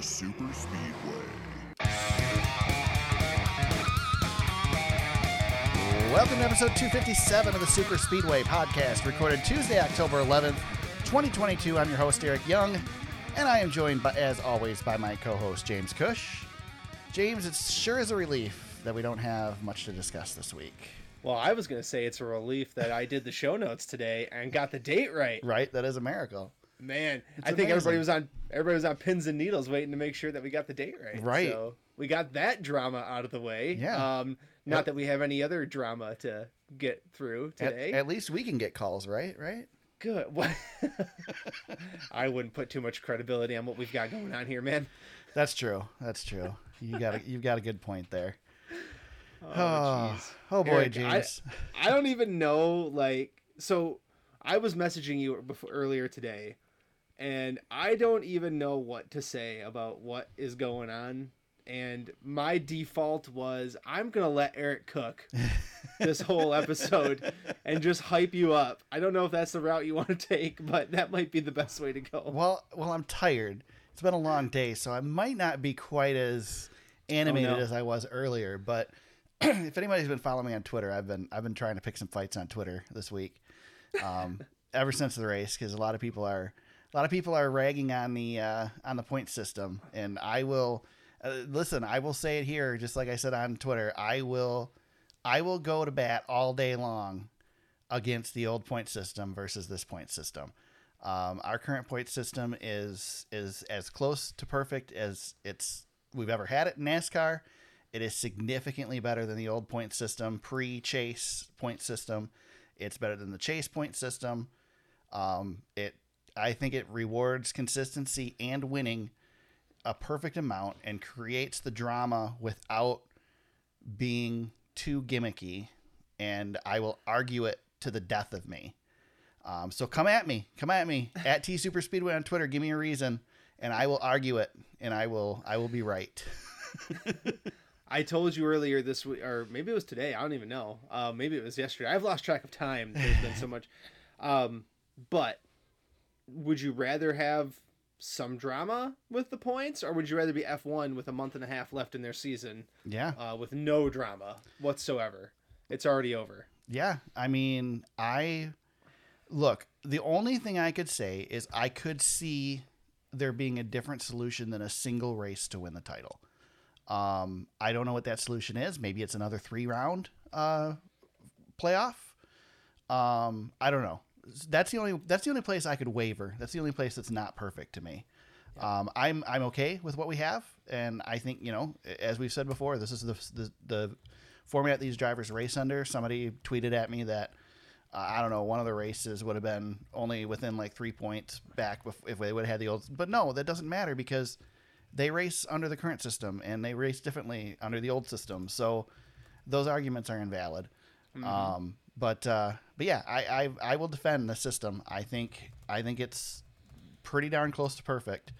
the Super Speedway. Welcome to episode 257 of the Super Speedway podcast, recorded Tuesday, October 11th, 2022. I'm your host, Eric Young, and I am joined, by, as always, by my co host, James Cush. James, it sure is a relief that we don't have much to discuss this week. Well, I was going to say it's a relief that I did the show notes today and got the date right. Right? That is a miracle. Man, It's I think everybody was on everybody was on pins and needles waiting to make sure that we got the date right. Right. So we got that drama out of the way. Yeah. Um, not that we have any other drama to get through today. at least we can get calls, right? Right? Good. What? I wouldn't put too much credibility on what we've got going on here, man. That's true. That's true. You got a, you've got a good point there. Oh, Oh, oh boy, Eric, I- I don't even know like so I was messaging you before earlier today and I don't even know what to say about what is going on and my default was I'm going to let Eric cook this whole episode and just hype you up. I don't know if that's the route you want to take, but that might be the best way to go. Well, well, I'm tired. It's been a long day, so I might not be quite as animated Oh, no. as I was earlier. But if anybody's been following me on Twitter, I've been I've been trying to pick some fights on Twitter this week, um, ever since the race, because a lot of people are a lot of people are ragging on the uh, on the point system, and I will uh, listen. I will say it here, just like I said on Twitter. I will I will go to bat all day long against the old point system versus this point system. Um, our current point system is is as close to perfect as it's we've ever had it in NASCAR. It is significantly better than the old point system, pre-chase point system. It's better than the chase point system. Um, it I think it rewards consistency and winning a perfect amount and creates the drama without being too gimmicky. And I will argue it to the death of me. Um, so come at me, come at me at T Super Speedway on Twitter. Give me a reason, and I will argue it, and I will I will be right. I told you earlier this week, or maybe it was today. I don't even know. Uh, maybe it was yesterday. I've lost track of time. There's been so much. Um, but would you rather have some drama with the points, or would you rather be F1 with a month and a half left in their season Yeah, uh, with no drama whatsoever? It's already over. yeah. I mean, I look. The only thing I could say is I could see there being a different solution than a single race to win the title. Um, I don't know what that solution is. Maybe it's another three round uh, playoff. Um, I don't know. That's the only that's the only place I could waver. That's the only place that's not perfect to me. Um, I'm I'm okay with what we have, and I think you know, as we've said before, this is the the, the format these drivers race under. Somebody tweeted at me that uh, I don't know one of the races would have been only within like three points back if they would have had the old. But no, that doesn't matter because they race under the current system and they race differently under the old system. So those arguments are invalid. Um, but uh, but yeah, I, I I will defend the system. I think I think it's pretty darn close to perfect,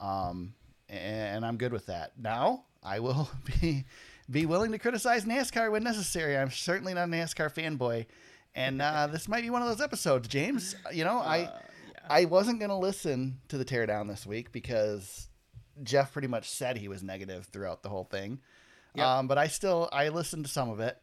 um, and I'm good with that. Now I will be be willing to criticize NASCAR when necessary. I'm certainly not a NASCAR fanboy, and uh, this might be one of those episodes, James. You know, I Uh, I wasn't gonna listen to the teardown this week because Jeff pretty much said he was negative throughout the whole thing. Yep. Um, but I still I listened to some of it,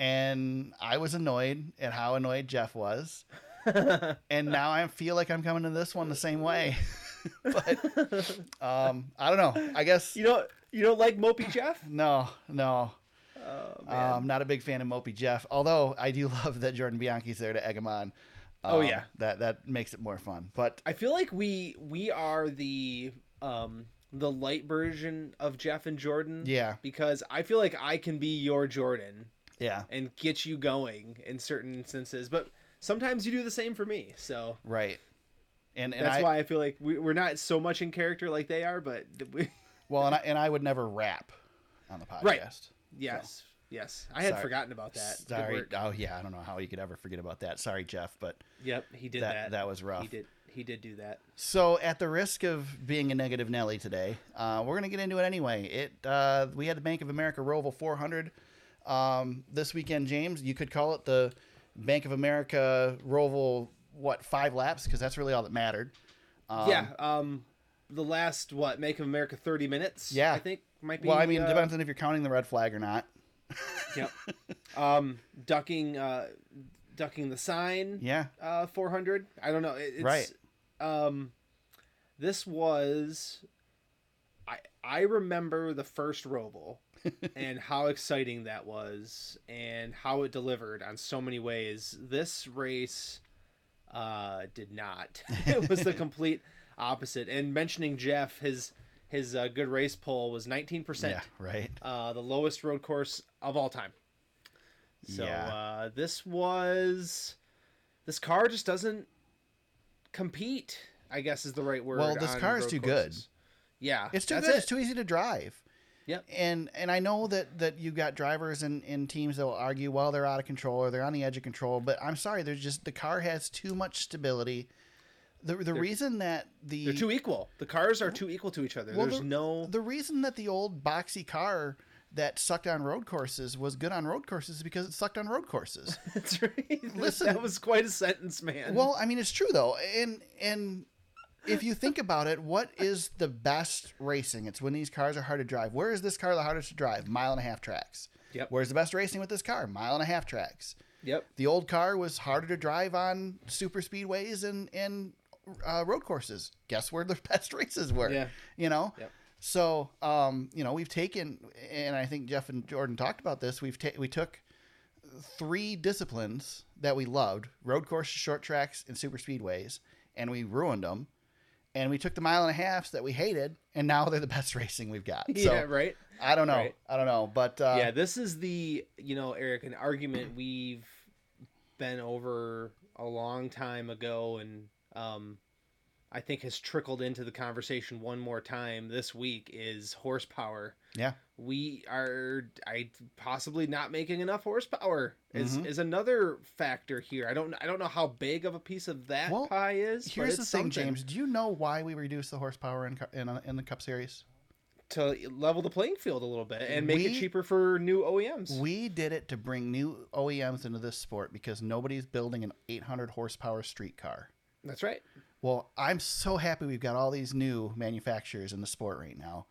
and I was annoyed at how annoyed Jeff was, and now I feel like I'm coming to this one the same way. but um, I don't know. I guess You don't you don't like Mopey Jeff? no, no. Oh man. Um, not a big fan of Mopey Jeff, although I do love that Jordan Bianchi's there to egg him on. Oh, Um, yeah. that that makes it more fun. But I feel like we we are the um the light version of Jeff and Jordan. yeah, Because I feel like I can be your Jordan yeah, and get you going in certain instances, but sometimes you do the same for me. So right. And and that's I, why I feel like we, we're not so much in character like they are, but we, Well, and I, and I would never rap on the podcast. Right. yes, yes, I had Sorry. forgotten about that. Sorry. Oh yeah, I don't know how you could ever forget about that. Sorry, Jeff, but Yep, he did that that. that, was rough. He did. He did do that. So, at the risk of being a negative Nelly today, uh, we're gonna get into it anyway. It uh, we had the Bank of America Roval 400 um, this weekend, James. You could call it the Bank of America Roval what five laps because that's really all that mattered. Um, yeah. Um, the last what make of America thirty minutes. Yeah. I think might be. Well, I mean, uh, it depends on if you're counting the red flag or not. Yep. um, ducking, uh, ducking the sign. Yeah. Uh, four hundred. I don't know. It, it's, Right. Um, this was. I I remember the first Roval. And how exciting that was and how it delivered on so many ways this race uh did not it was the complete opposite and mentioning jeff his his uh, good race poll was 19% Yeah. Right. uh the lowest road course of all time so Yeah. uh this was this car just doesn't compete i guess is the right word Well, this car is too good. yeah It's too good. it. It's too easy to drive. Yep. And and I know that that you got drivers in, in teams that will argue, well, they're out of control or they're on the edge of control. But I'm sorry, there's just the car has too much stability. The the reason that the They're too equal. The cars are too equal to each other. Well, There's the- no. the reason that the old boxy car that sucked on road courses was good on road courses is because it sucked on road courses. That's right. Listen- that was quite a sentence, man. well, I mean, it's true though, and and if you think about it, what is the best racing? It's when these cars are hard to drive. Where is this car the hardest to drive? Mile and a half tracks. Yep. Where's the best racing with this car? Mile and a half tracks. Yep. The old car was harder to drive on super speedways and and uh, road courses. Guess where the best races were? Yeah. You know. Yep. So, um, you know, we've taken, and I think Jeff and Jordan talked about this. We've ta- we took three disciplines that we loved: road courses, short tracks, and super speedways, and we ruined them. And we took the mile and a halfs that we hated, and now they're the best racing we've got. So yeah. Right. I don't know. Right. I don't know, but uh, yeah. This is the you know Eric an argument we've been over a long time ago, and um, I think has trickled into the conversation one more time this week is horsepower. yeah, we are I possibly not making enough horsepower is Mhm. is another factor here. I don't I don't know how big of a piece of that Well, pie is. but Here's the thing, something James. Do you know why we reduced the horsepower in in, uh, in the Cup Series? to level the playing field a little bit and make it cheaper for new OEMs. We did it to bring new OEMs into this sport because nobody's building an 800 horsepower street car. That's right. Well, I'm so happy we've got all these new manufacturers in the sport right now.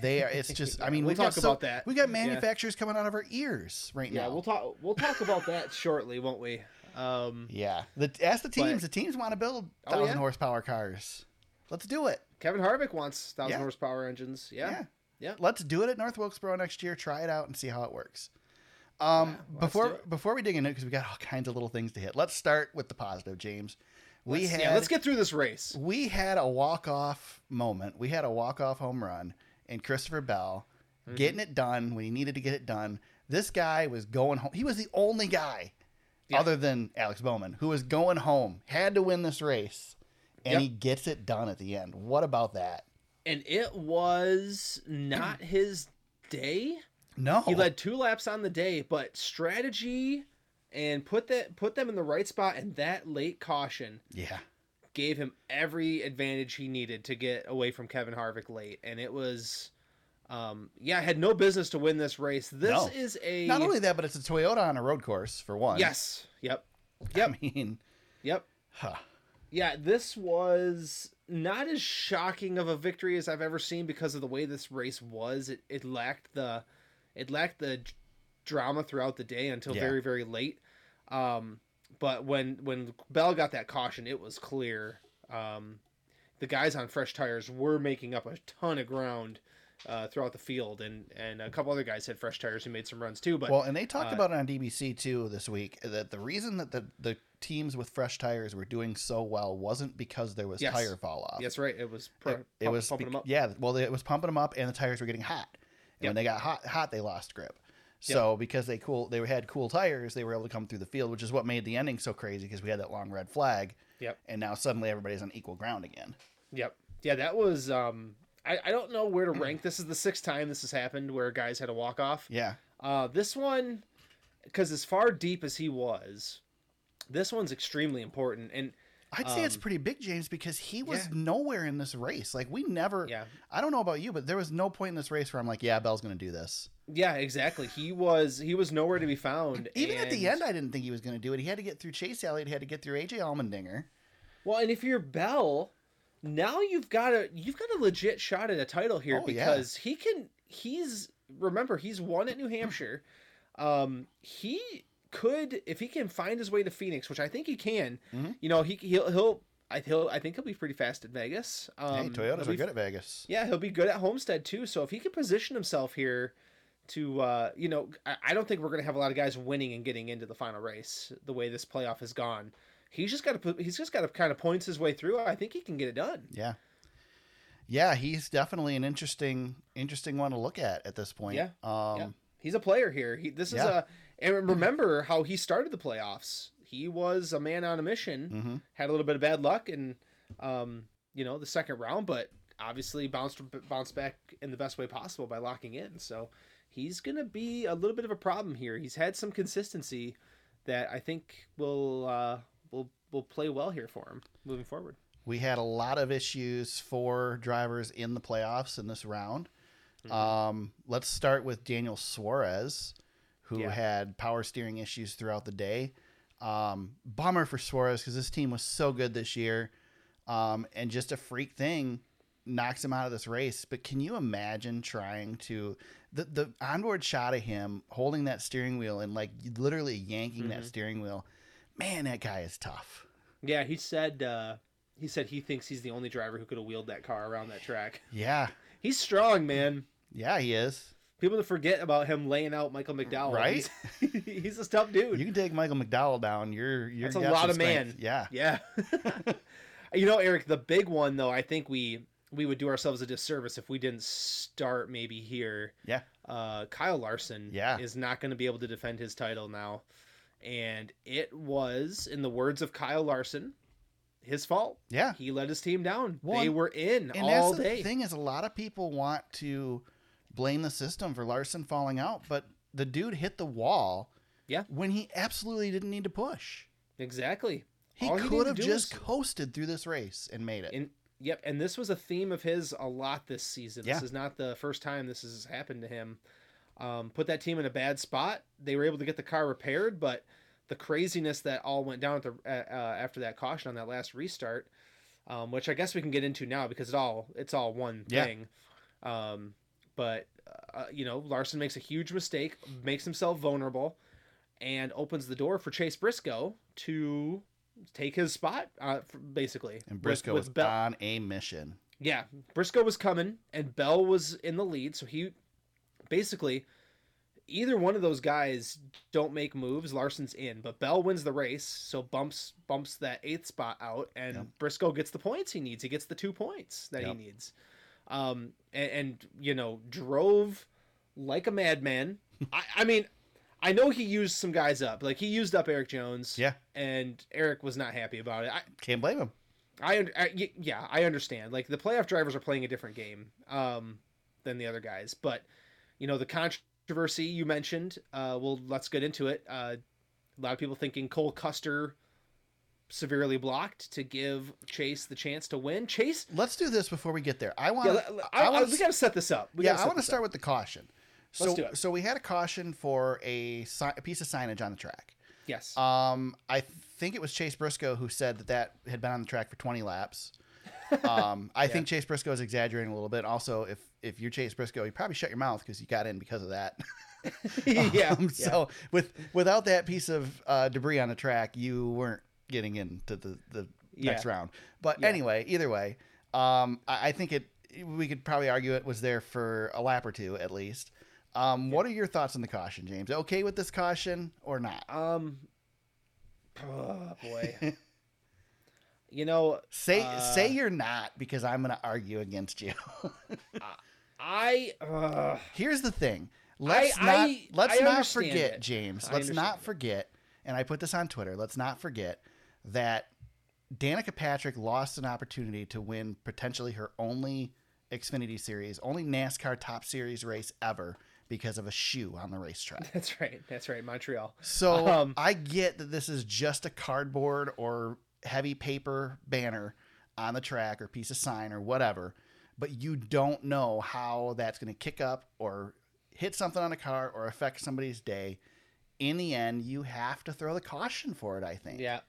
They are. It's just. I mean, We'll we've got talk so- about that. We got Yeah. manufacturers coming out of our ears right Yeah, now. we'll talk we'll talk about that shortly, won't we? Um, yeah. The, ask the teams. But- the teams want to build Oh, thousand yeah. horsepower cars. Let's do it. Kevin Harvick wants thousand Yeah. horsepower engines. Yeah. Yeah. Yeah. Let's do it at North Wilkesboro next year. Try it out and see how it works. Um, Yeah, let's before before we dig into it, because we got all kinds of little things to hit. Let's start with the positive, James. We Let's, had yeah, let's get through this race. we had a walk off moment. We had a walk off home run, and Christopher Bell Mm-hmm. getting it done when he needed to get it done. This guy was going home. He was the only guy, Yeah. other than Alex Bowman, who was going home. Had to win this race, and Yep. he gets it done at the end. What about that? And it was not his day. No, He led two laps on the day, but strategy and put that put them in the right spot and that late caution Yeah, gave him every advantage he needed to get away from Kevin Harvick late. And it was um yeah, had no business to win this race. This No. is a not only that, but it's a Toyota on a road course for one. Yes. Yep. Yep. I mean, Yep. huh. Yeah, this was not as shocking of a victory as I've ever seen because of the way this race was. It it lacked the it lacked the drama throughout the day until Yeah. very very late. Um, but when when Bell got that caution, it was clear. Um, the guys on fresh tires were making up a ton of ground uh, throughout the field, and and a couple other guys had fresh tires who made some runs too. But well, and they talked uh, about it on DBC too this week that the reason that the the teams with fresh tires were doing so well wasn't because there was Yes. tire fall off. that's right. It was pr- it, it pump- was pumping them up. yeah well it was pumping them up and the tires were getting hot and Yep. when they got hot hot they lost grip so because they cool they had cool tires they were able to come through the field which is what made the ending so crazy because we had that long red flag Yep. and now suddenly everybody's on equal ground again Yep. Yeah, that was. Um, I, I don't know where to rank. This is the sixth time this has happened where guys had a walk off. yeah Uh, this one, because as far deep as he was, this one's extremely important. And I'd say it's Um, pretty big, James, because he was yeah. nowhere in this race. Like we never. yeah, I don't know about you, but there was no point in this race where I'm like, yeah, Bell's going to do this. Yeah, exactly. He was he was nowhere to be found. Even at the end, I didn't think he was going to do it. He had to get through Chase Elliott. He had to get through AJ Allmendinger. Well, and if you're Bell, now you've got a you've got a legit shot at a title here Oh, yeah. because he can he's remember he's won at New Hampshire. Um, he could if he can find his way to Phoenix, which I think he can. Mhm. You know, he he'll he'll I he'll I think he'll be pretty fast at Vegas. Um, hey, Toyotas are be- good at Vegas. Yeah, he'll be good at Homestead too. So if he can position himself here to, uh, you know, I, don't think we're going to have a lot of guys winning and getting into the final race the way this playoff has gone. He's just got to put. He's just got to kind of points his way through. I think he can get it done. Yeah. Yeah, he's definitely an interesting interesting one to look at at this point. Yeah, Um yeah. He's a player here. He, this is Yeah. a. And remember how he started the playoffs. He was a man on a mission. mhm. Had a little bit of bad luck and, um, you know, the second round, but obviously bounced bounced back in the best way possible by locking in. So he's gonna be a little bit of a problem here. He's had some consistency that I think will uh, will will play well here for him moving forward. We had a lot of issues for drivers in the playoffs in this round. Mhm. Um, let's start with Daniel Suarez, who Yeah. had power steering issues throughout the day. Um, bummer for Suarez because this team was so good this year. Um, and just a freak thing knocks him out of this race. But can you imagine trying to the the onboard shot of him holding that steering wheel and like literally yanking that Mhm. steering wheel? Man, that guy is tough. Yeah, he said uh, he said he thinks he's the only driver who could have wheeled that car around that track. Yeah, He's strong, man. yeah, he is. People forget about him laying out Michael McDowell. Right? He's, he's a tough dude. You can take Michael McDowell down. You're you're That's a lot of man. Yeah, Yeah. you know, Eric, the big one though, I think we we would do ourselves a disservice if we didn't start maybe here. Yeah. Uh, Kyle Larson Yeah. is not going to be able to defend his title now. And it was, in the words of Kyle Larson, his fault. yeah. He let his team down. Well, they were in And all that's the day. thing is, a lot of people want to blame the system for Larson falling out, but the dude hit the wall. Yeah. When he absolutely didn't need to push. Exactly. He All could needed have just was- coasted through this race and made it. And yep, and this was a theme of his a lot this season. Yeah. This is not the first time this has happened to him. Um, put that team in a bad spot. They were able to get the car repaired, but the craziness that all went down the, uh, uh, after that caution on that last restart, um, which I guess we can get into now because it all it's all one Yeah. thing. Um, but uh, you know, Larson makes a huge mistake, makes himself vulnerable, and opens the door for Chase Briscoe to take his spot, uh, basically. and with- Briscoe with was Bell- on a mission. yeah, Briscoe was coming and Bell was in the lead, so he basically either one of those guys don't make moves, Larson's in, but Bell wins the race, so bumps bumps that eighth spot out, and Yep. Briscoe gets the points he needs. He gets the two points that Yep. he needs, um, and, and you know drove like a madman. I, I mean. I know he used some guys up. Like he used up Erik Jones. Yeah. And Erik was not happy about it. I, Can't blame him. I, I yeah, I understand. Like the playoff drivers are playing a different game um, than the other guys, but you know the controversy you mentioned. Uh, well, let's get into it. Uh, a lot of people thinking Cole Custer severely blocked to give Chase the chance to win. Chase, Let's do this before we get there. I want. yeah, to I, I, wanna we got to set this up. We yeah, I want to start up. with the caution. So, Let's it. so we had a caution for a, si- a piece of signage on the track. Yes. Um, I think it was Chase Briscoe who said that that had been on the track for 20 laps. Um, I Yeah. think Chase Briscoe is exaggerating a little bit. Also, if if you're Chase Briscoe, you probably shut your mouth because you got in because of that. yeah. Um, yeah. So with without that piece of uh, debris on the track, you weren't getting into the the next round. But Yeah. anyway, either way, um, I, I think it. We could probably argue it was there for a lap or two at least. Um, What are your thoughts on the caution, James? Okay with this caution or not? Um. Oh boy. you know, Say Uh, say you're not because I'm going to argue against you. I. Uh, Here's the thing. Let's I- not I- let's I not forget, it. James. Let's not it. forget, and I put this on Twitter. Let's not forget that Danica Patrick lost an opportunity to win potentially her only Xfinity Series, only NASCAR Top Series race ever because of a shoe on the racetrack. that's right. That's right. Montreal. So Um, I get that this is just a cardboard or heavy paper banner on the track or piece of sign or whatever, but you don't know how that's going to kick up or hit something on a car or affect somebody's day. In the end, you have to throw the caution for it, I think. Yeah.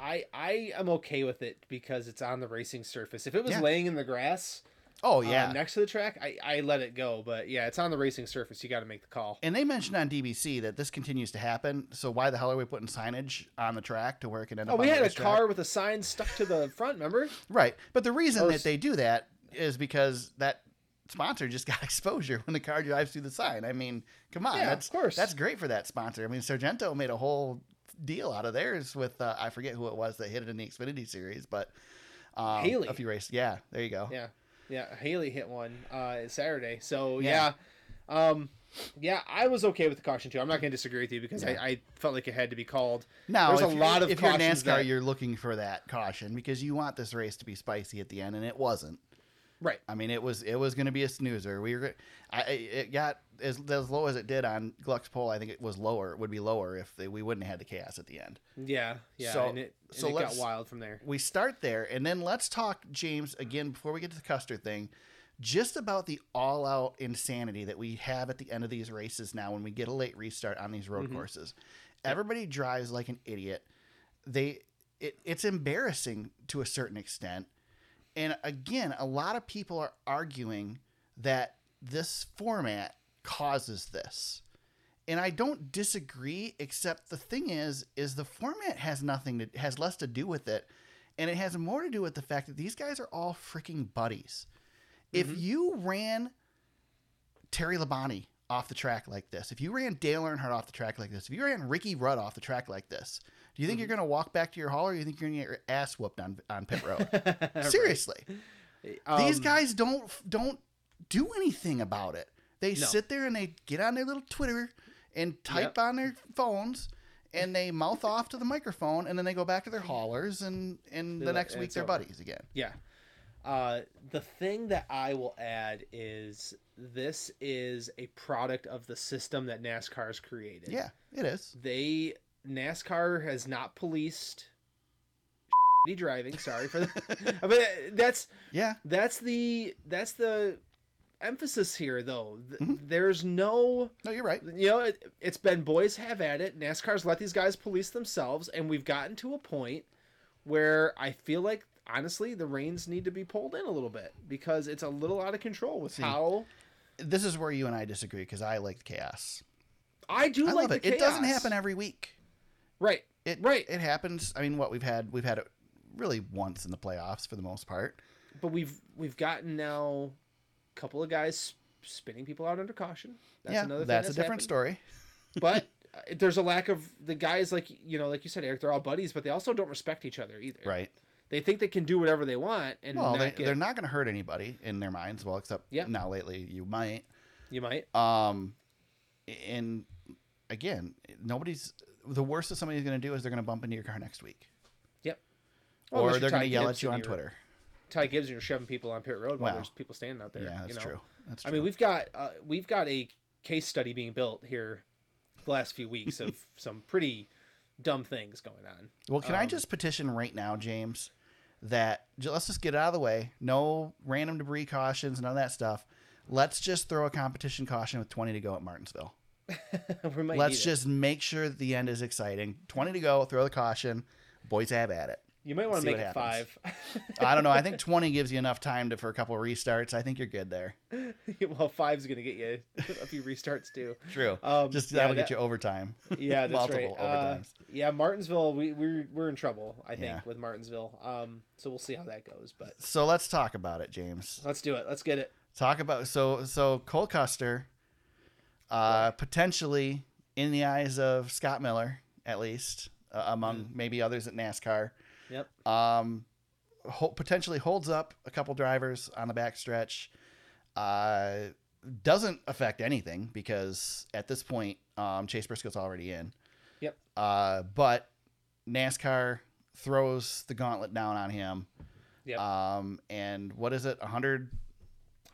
I I am okay with it because it's on the racing surface. If it was Yeah. laying in the grass, Oh uh, yeah. next to the track, I I let it go. But yeah, it's on the racing surface. You got to make the call. and they mentioned on DBC that this continues to happen. So why the hell are we putting signage on the track to where it can end up? Oh, up? we on the had a car with a sign stuck to the front. Remember? Right. But the reason that they do that is because that sponsor just got exposure when the car drives through the sign. I mean, come on. Yeah, of that's course. That's great for that sponsor. I mean, Sargento made a whole deal out of theirs with uh, I forget who it was that hit it in the Xfinity series, but um, Haley. a few races. Yeah, there you go. Yeah, yeah. Haley hit one uh, Saturday. So Yeah. yeah. um, yeah, I was okay with the caution too. I'm not going to disagree with you because Yeah. I, I felt like it had to be called. Now, There's a lot of if you're NASCAR, that- you're looking for that caution because you want this race to be spicy at the end, and it wasn't. Right. I mean, it was it was going to be a snoozer. We were, I, it got as as low as it did on Gluck's poll. I think it was lower. It would be lower if they, we wouldn't have had the chaos at the end. Yeah, yeah. So- and it, and so it got wild from there. We start there, and then let's talk, James, again before we get to the Custer thing, just about the all-out insanity that we have at the end of these races now when we get a late restart on these road Mhm. courses. Everybody drives like an idiot. They, it, it's embarrassing to a certain extent. And again, a lot of people are arguing that this format causes this. And I don't disagree, except the thing is, is the format has nothing to has less to do with it, and it has more to do with the fact that these guys are all freaking buddies. If Mhm. you ran Terry Labonte off the track like this, if you ran Dale Earnhardt off the track like this, if you ran Ricky Rudd off the track like this, do you think you're going to walk back to your hall, or do you think you're going to get your ass whooped on on pit road? Seriously, these Um, guys don't don't do anything about it. They No. sit there and they get on their little Twitter and type on their phones and they mouth off to the microphone and then they go back to their haulers and and They're the like, next week they're over." buddies again. Yeah. Uh, the thing that I will add is this is a product of the system that NASCAR has created. Yeah, it is. They NASCAR has not policed driving. Sorry for that, but that's Yeah, that's the that's the emphasis here, though. Th- Mhm. There's no no, you're right. you know it, it's been boys have at it. NASCAR's let these guys police themselves, and we've gotten to a point where I feel like honestly the reins need to be pulled in a little bit because it's a little out of control with See, how This is where you and I disagree because I like the chaos. I do I like love it. the It doesn't happen every week. Right. It Right. It happens. I mean, what we've had we've had it really once in the playoffs for the most part. but we've we've gotten now a couple of guys spinning people out under caution. That's yeah, another thing that's a different happened. story. But uh, there's a lack of the guys like you know, like you said, Eric. They're all buddies, but they also don't respect each other either. Right. They think they can do whatever they want, and Well, not they, get, they're not going to hurt anybody in their minds. Well, except Yeah. now lately you might. You might. Um, and again, nobody's the worst that somebody's going to do is they're going to bump into your car next week, Well, or they're going to yell Gibbs at you on Twitter. Ty Gibbs you're shoving people on pit road while Well, there's people standing out there. yeah, that's you know? true. That's true. I mean, we've got uh, we've got a case study being built here the last few weeks of some pretty dumb things going on. well, can I um, just petition right now, James, that let's just get it out of the way. No random debris cautions, none of that stuff. Let's just throw a competition caution with 20 to go at Martinsville. we might Let's need it. just make sure the end is exciting. 20 to go, throw the caution. Boys have at it. You might want to make it happens. five. I don't know. I think 20 gives you enough time to for a couple of restarts. I think you're good there. well, five's gonna get you a few restarts too. True. Um, Just yeah, that'll that- get you overtime. Yeah, that's Multiple right. Uh, overtimes. yeah, Martinsville, we we're we're in trouble. I think Yeah. with Martinsville. Um, so we'll see how that goes. But So let's talk about it, James. let's do it. Let's get it. Talk about so so Cole Custer, uh, potentially in the eyes of Scott Miller, at least uh, among maybe others at NASCAR. Yep. Um, ho- potentially holds up a couple drivers on the backstretch. Uh, doesn't affect anything because at this point, um, Chase Briscoe's already in. Yep. Uh, but NASCAR throws the gauntlet down on him. Yep. Um, and what is it? A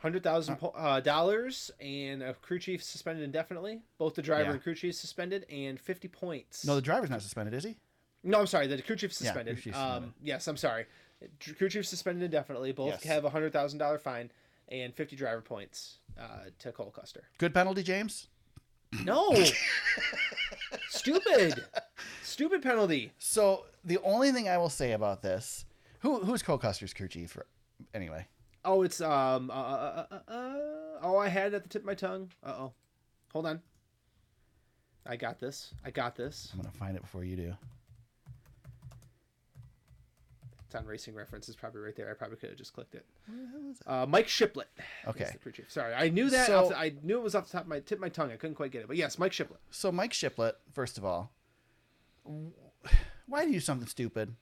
hundred thousand uh, dollars and a crew chief suspended indefinitely. Both the driver Yeah. and crew chief suspended, and fifty points. No, the driver's not suspended, is he? No, I'm sorry. The crew chief Yeah, suspended. crew um, yes, I'm sorry. Crew chief suspended indefinitely. Both Yes. have a hundred thousand dollar fine and fifty driver points uh, to Cole Custer. Good penalty, James. No, stupid, Stupid penalty. So the only thing I will say about this, who who's Cole Custer's crew chief? For, Anyway, Oh, it's um. Uh, uh, uh, uh, oh, I had it at the tip of my tongue. Uh oh. Hold on. I got this. I got this. I'm gonna find it before you do. It's on Racing Reference. It's probably right there. I probably could have just clicked it. Where the hell is? Uh, Mike Shiplett. Okay. the crew chief. Sorry, I knew that. So- off the- I knew it was off the top of my tip of my tongue. I couldn't quite get it, but yes, Mike Shiplett. So Mike Shiplett, first of all, why do you do something stupid?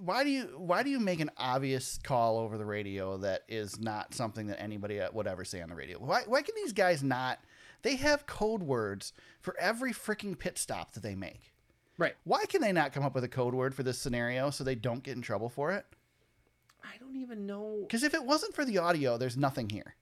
Why do you why do you make an obvious call over the radio that is not something that anybody uh, would ever say on the radio? Why why can these guys not? They have code words for every freaking pit stop that they make. Right. Why can they not come up with a code word for this scenario so they don't get in trouble for it? I don't even know. Because if it wasn't for the audio, there's nothing here.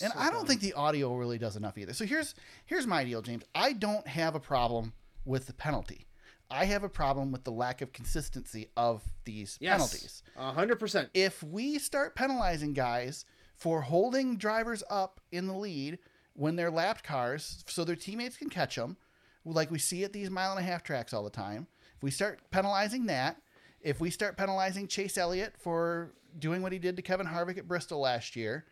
And so I don't dumb. think the audio really does enough either. So here's here's my deal, James. I don't have a problem with the penalty. I have a problem with the lack of consistency of these yes, penalties. A hundred percent. If we start penalizing guys for holding drivers up in the lead when they're lapped cars so their teammates can catch them, like we see at these mile and a half tracks all the time, if we start penalizing that, if we start penalizing Chase Elliott for doing what he did to Kevin Harvick at Bristol last year,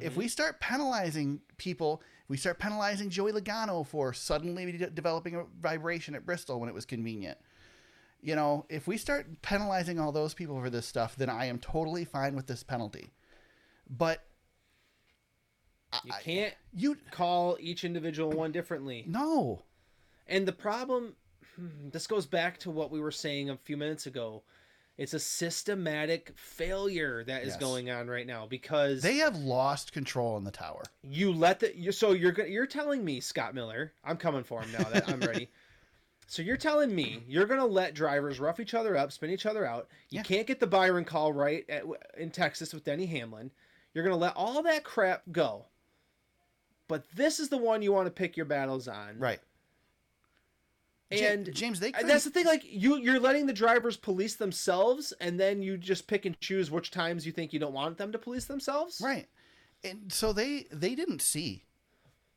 if we start penalizing people, we start penalizing Joey Logano for suddenly de- developing a vibration at Bristol when it was convenient. You know, if we start penalizing all those people for this stuff, then I am totally fine with this penalty. But You can't you call each individual one differently. no. And the problem, hmm, this goes back to what we were saying a few minutes ago. It's a systematic failure that is Yes. going on right now because They have lost control in the tower. you let the you so you're gonna you're telling me Scott Miller, I'm coming for him now that I'm ready. So you're telling me you're gonna let drivers rough each other up, spin each other out. You Yeah. can't get the Byron call right at, in Texas with Denny Hamlin. You're gonna let all that crap go. But this is the one you want to pick your battles on, Right. And James, they and that's the thing. Like you, you're letting the drivers police themselves, and then you just pick and choose which times you think you don't want them to police themselves. Right. And so they they didn't see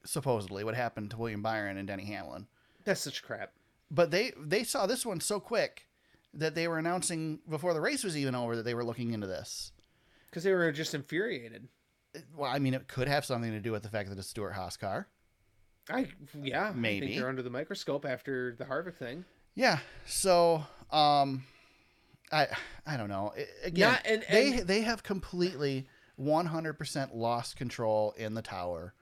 supposedly what happened to William Byron and Denny Hamlin. That's such crap. But they they saw this one so quick that they were announcing before the race was even over that they were looking into this. Because they were just infuriated. Well, I mean, it could have something to do with the fact that it's Stewart-Haas car. I yeah, I Maybe. think they're under the microscope after the Harvick thing. Yeah. So, um, I I don't know. Again, Yeah, and- they they have completely 100% lost control in the tower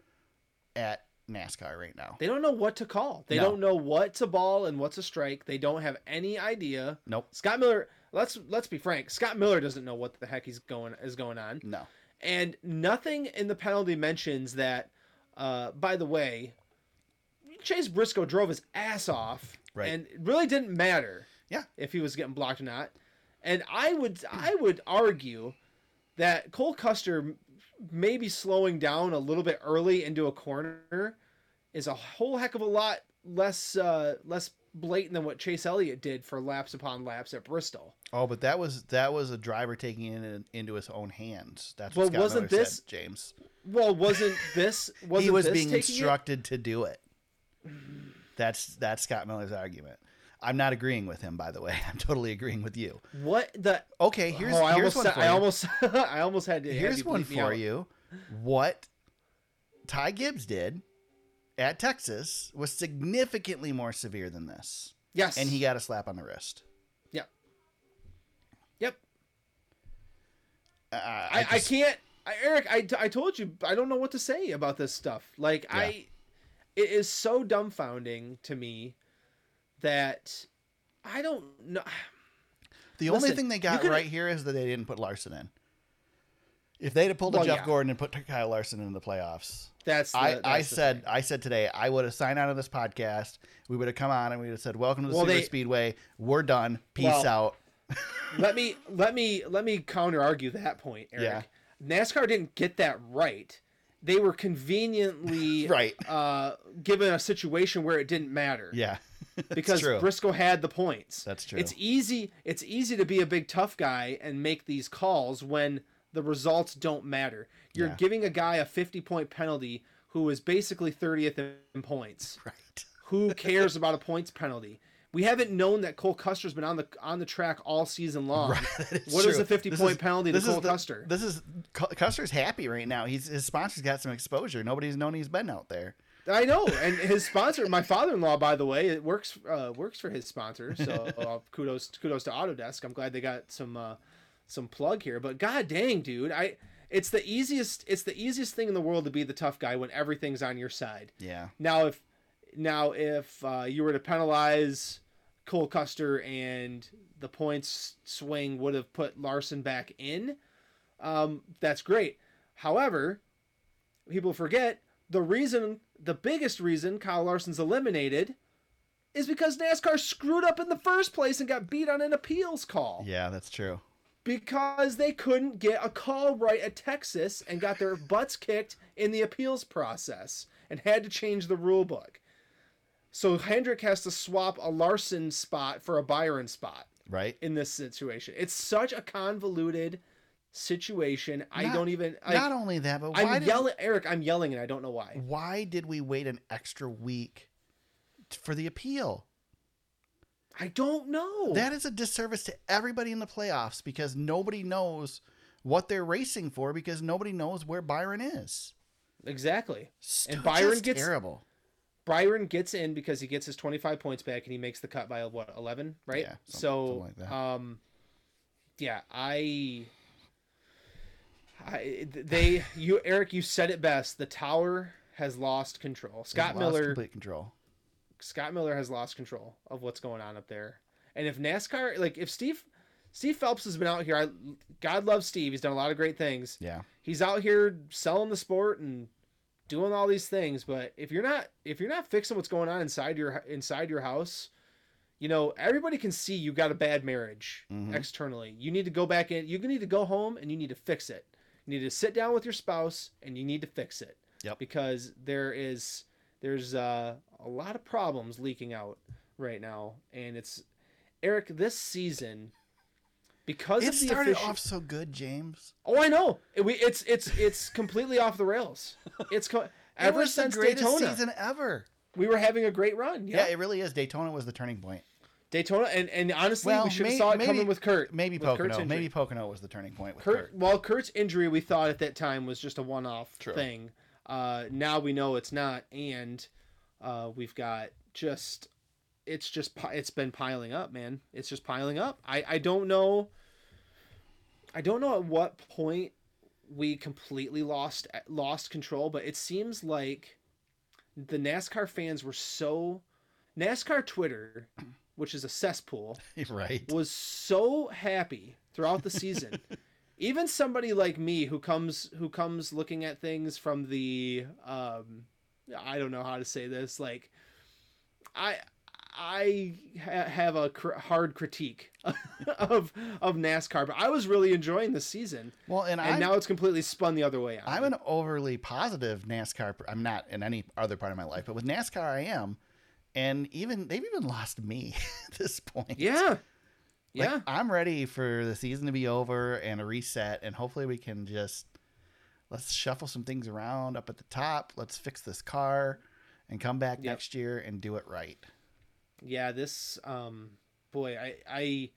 at NASCAR right now. They don't know what to call. They No. don't know what's a ball and what's a strike. They don't have any idea. Nope. Scott Miller. Let's let's be frank. Scott Miller doesn't know what the heck he's going is going on, No. and nothing in the penalty mentions that. Uh, by the way, Chase Briscoe drove his ass off, Right. and it really didn't matter. Yeah. if he was getting blocked or not. And I would I would argue that Cole Custer maybe slowing down a little bit early into a corner is a whole heck of a lot less uh, less blatant than what Chase Elliott did for laps upon laps at Bristol. Oh, but that was that was a driver taking it in, into his own hands. That's Well, what Scott wasn't Miller this- said, James. Well, wasn't this wasn't he was being taking it? instructed to do it. That's that's Scott Miller's argument. I'm not agreeing with him, by the way. I'm totally agreeing with you. What the? Okay, here's oh, I here's almost one for I you. almost I almost had to. here's one for you. What Ty Gibbs did at Texas was significantly more severe than this, Yes, and he got a slap on the wrist. Yep. Yep. Uh, I, I, just- can't I, Eric I, I told you I don't know what to say about this stuff like I it is so dumbfounding to me that I don't know The only Listen, thing they got right here is that they didn't put Larson in. If they'd have pulled a Jeff yeah. Gordon and put Kyle Larson in the playoffs, that's the, I, that's I said thing. I said today I would have signed out of this podcast. We would have come on and we would have said, "Welcome to the Well, Super they- Speedway. We're done. Peace Well, out." let me let me let me counter argue that point Eric Yeah. NASCAR didn't get that right they were conveniently Right. uh, given a situation where it didn't matter Yeah, because true. Briscoe had the points. That's true. It's easy. It's easy to be a big tough guy and make these calls when the results don't matter. You're Yeah. giving a guy a 50 point penalty who is basically 30th in points, right. Who cares about a points penalty? We haven't known that Cole Custer's been on the on the track all season long. That What is true. a 50 This point is- penalty to is Cole the- Custer? This is Custer's happy right now. He's his sponsor's got some exposure. Nobody's known he's been out there. I know, and his sponsor, my father-in-law, by the way, it works uh, works for his sponsor. So uh, kudos kudos to Autodesk. I'm glad they got some uh, some plug here. But god dang, dude, I it's the easiest it's the easiest thing in the world to be the tough guy when everything's on your side. Yeah. Now if now if uh, you were to penalize Cole Custer and the points swing would have put Larson back in, um, that's great. However, people forget the reason, the biggest reason Kyle Larson's eliminated is because NASCAR screwed up in the first place and got beat on an appeals call Yeah, that's true. because they couldn't get a call right at Texas and got their butts kicked in the appeals process and had to change the rule book. So Hendrick has to swap a Larson spot for a Byron spot Right. in this situation. It's such a convoluted situation. I don't even. I, Not only that, but why I'm did, yelling, Eric. I'm yelling, and I don't know why. why did we wait an extra week for the appeal? I don't know. That is a disservice to everybody in the playoffs because nobody knows what they're racing for because nobody knows where Byron is. exactly. And Byron gets- terrible. Byron gets in because he gets his 25 points back and he makes the cut by what 11, right? Yeah, some- so, something like that. um, yeah, I, I, they, you, Eric, you said it best. The tower has lost control. Scott lost Miller, complete control. Scott Miller has lost control of what's going on up there. And if NASCAR, like if Steve, Steve Phelps has been out here, I, God loves Steve. He's done a lot of great things Yeah. he's out here selling the sport and doing all these things but if you're not if you're not fixing what's going on inside your inside your house you know everybody can see you got a bad marriage Mhm. externally you need to go back in you need to go home and you need to fix it you need to sit down with your spouse and you need to fix it Yep. because there is there's uh, a lot of problems leaking out right now and it's eric this season because It started off so good, James. Oh, I know. It, we, it's it's it's completely off the rails. It's co- ever since Daytona, season ever. we were having a great run. Yeah. Yeah, it really is. Daytona was the turning point. Daytona, and and honestly, Well, we should have saw it maybe- coming with Kurt. Maybe with Pocono. Maybe Pocono was the turning point with Kurt. Kurt. Well, Kurt's injury, we thought at that time was just a one-off True. thing. Uh, now we know it's not, and uh, we've got just it's just it's been piling up, man. It's just piling up. I I don't know. I don't know at what point we completely lost lost control, but it seems like the NASCAR fans were so NASCAR Twitter, which is a cesspool, right. was so happy throughout the season. Even somebody like me who comes who comes looking at things from the um I don't know how to say this like I I ha- have a cr- hard critique of of NASCAR, but I was really enjoying the season, Well, and, and now it's completely spun the other way. On I'm an overly positive NASCAR. I'm not in any other part of my life, but with NASCAR, I am. And even they've even lost me at this point. yeah, Like, yeah, I'm ready for the season to be over and a reset, and hopefully we can just let's shuffle some things around up at the top. Let's fix this car and come back Yep. next year and do it right. Yeah. This um boy, I I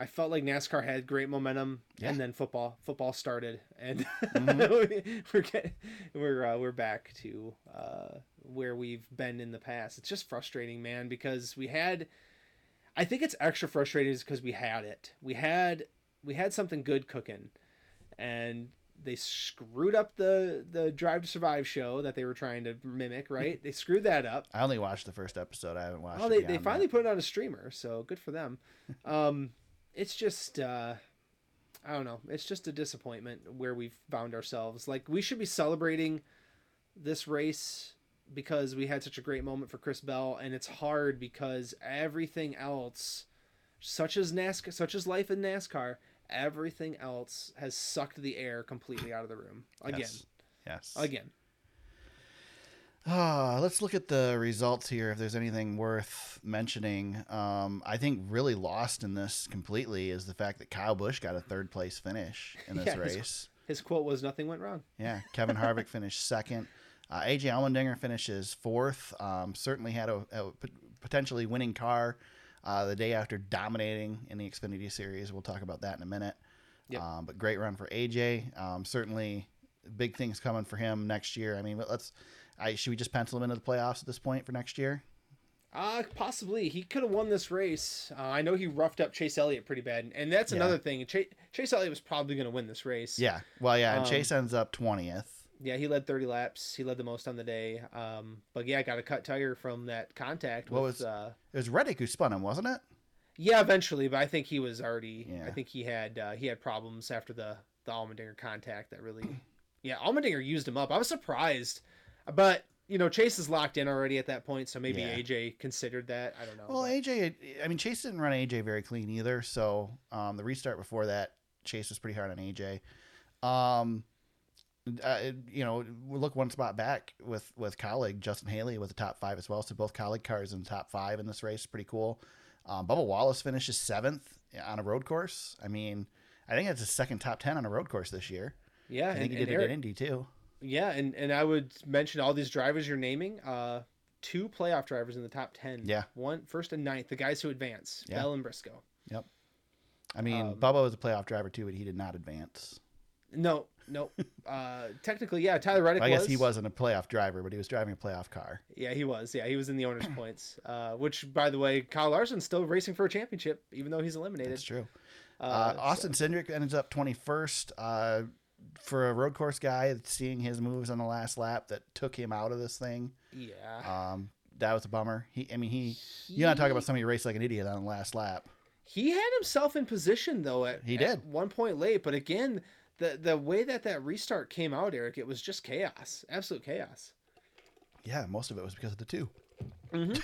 I felt like NASCAR had great momentum, Yeah. and then football football started, and Mhm. we're getting, we're uh, we're back to uh, where we've been in the past. It's just frustrating, man, because we had. I think it's extra frustrating because we had it. We had we had something good cooking, and they screwed up the the Drive to Survive show that they were trying to mimic. Right? they screwed that up. I only watched the first episode. I haven't watched. Oh, it they, they finally that. put it on a streamer, so good for them. Um, it's just, uh, I don't know. It's just a disappointment where we've found ourselves. Like we should be celebrating this race because we had such a great moment for Chris Bell, and it's hard because everything else, such as NASCAR, such as life in NASCAR, everything else has sucked the air completely out of the room again, Yes. Yes. again. Ah, let's look at the results here. If there's anything worth mentioning, um, I think really lost in this completely is the fact that Kyle Busch got a third place finish in this Yeah, his- race. His quote was, "Nothing went wrong." Yeah, Kevin Harvick finished second. Uh, AJ Allmendinger finishes fourth. Um, certainly had a potentially winning car uh, the day after dominating in the Xfinity Series. We'll talk about that in a minute. Yep. Um, but great run for AJ. Um, certainly big things coming for him next year. I mean, let's. I, should we just pencil him into the playoffs at this point for next year? Uh, possibly. He could have won this race. Uh, I know he roughed up Chase Elliott pretty bad, and that's Yeah. another thing. Chase, Chase Elliott was probably going to win this race. Yeah. Well, yeah. And Um, Chase ends up twentieth. Yeah, he led 30 laps. He led the most on the day. Um, but yeah, got a cut tire from that contact. What with, was- uh, It was Reddick who spun him, wasn't it? yeah, eventually, but I think he was already. Yeah. I think he had uh, he had problems after the the Allmendinger contact that really. Yeah, Allmendinger used him up. I was surprised, but you know Chase is locked in already at that point, so maybe Yeah. AJ considered that. I don't know. Well, but- AJ, I mean, Chase didn't run AJ very clean either. So um, the restart before that, Chase was pretty hard on AJ. Um, uh, you know, we look one spot back with with Kaulig Justin Haley with the top five as well. So both Kaulig cars in the top five in this race, pretty cool. Um, Bubba Wallace finishes seventh on a road course. I mean, I think that's his second top ten on a road course this year. yeah, I think and, he did it at Indy too. Yeah, and and I would mention all these drivers you're naming. Uh, two playoff drivers in the top ten. Yeah. one first and ninth, the guys who advance, Yeah. Bell and Briscoe. Yep. I mean, Um, Bubba was a playoff driver too, but he did not advance. No, no. uh, technically, yeah, Tyler Reddick I guess was. he wasn't a playoff driver, but he was driving a playoff car. Yeah, he was. Yeah, he was in the owners' points. Uh, which, by the way, Kyle Larson's still racing for a championship, even though he's eliminated. That's true. Uh, Uh, so- Austin Cindric ends up 21st. Uh, for a road course guy, seeing his moves on the last lap that took him out of this thing, yeah. um, that was a bummer. He, I mean, he, you gotta talk about somebody who raced like an idiot on the last lap. He had himself in position though at He at did. one point late, but again, the the way that that restart came out, Eric, it was just chaos, absolute chaos. Yeah, most of it was because of the two.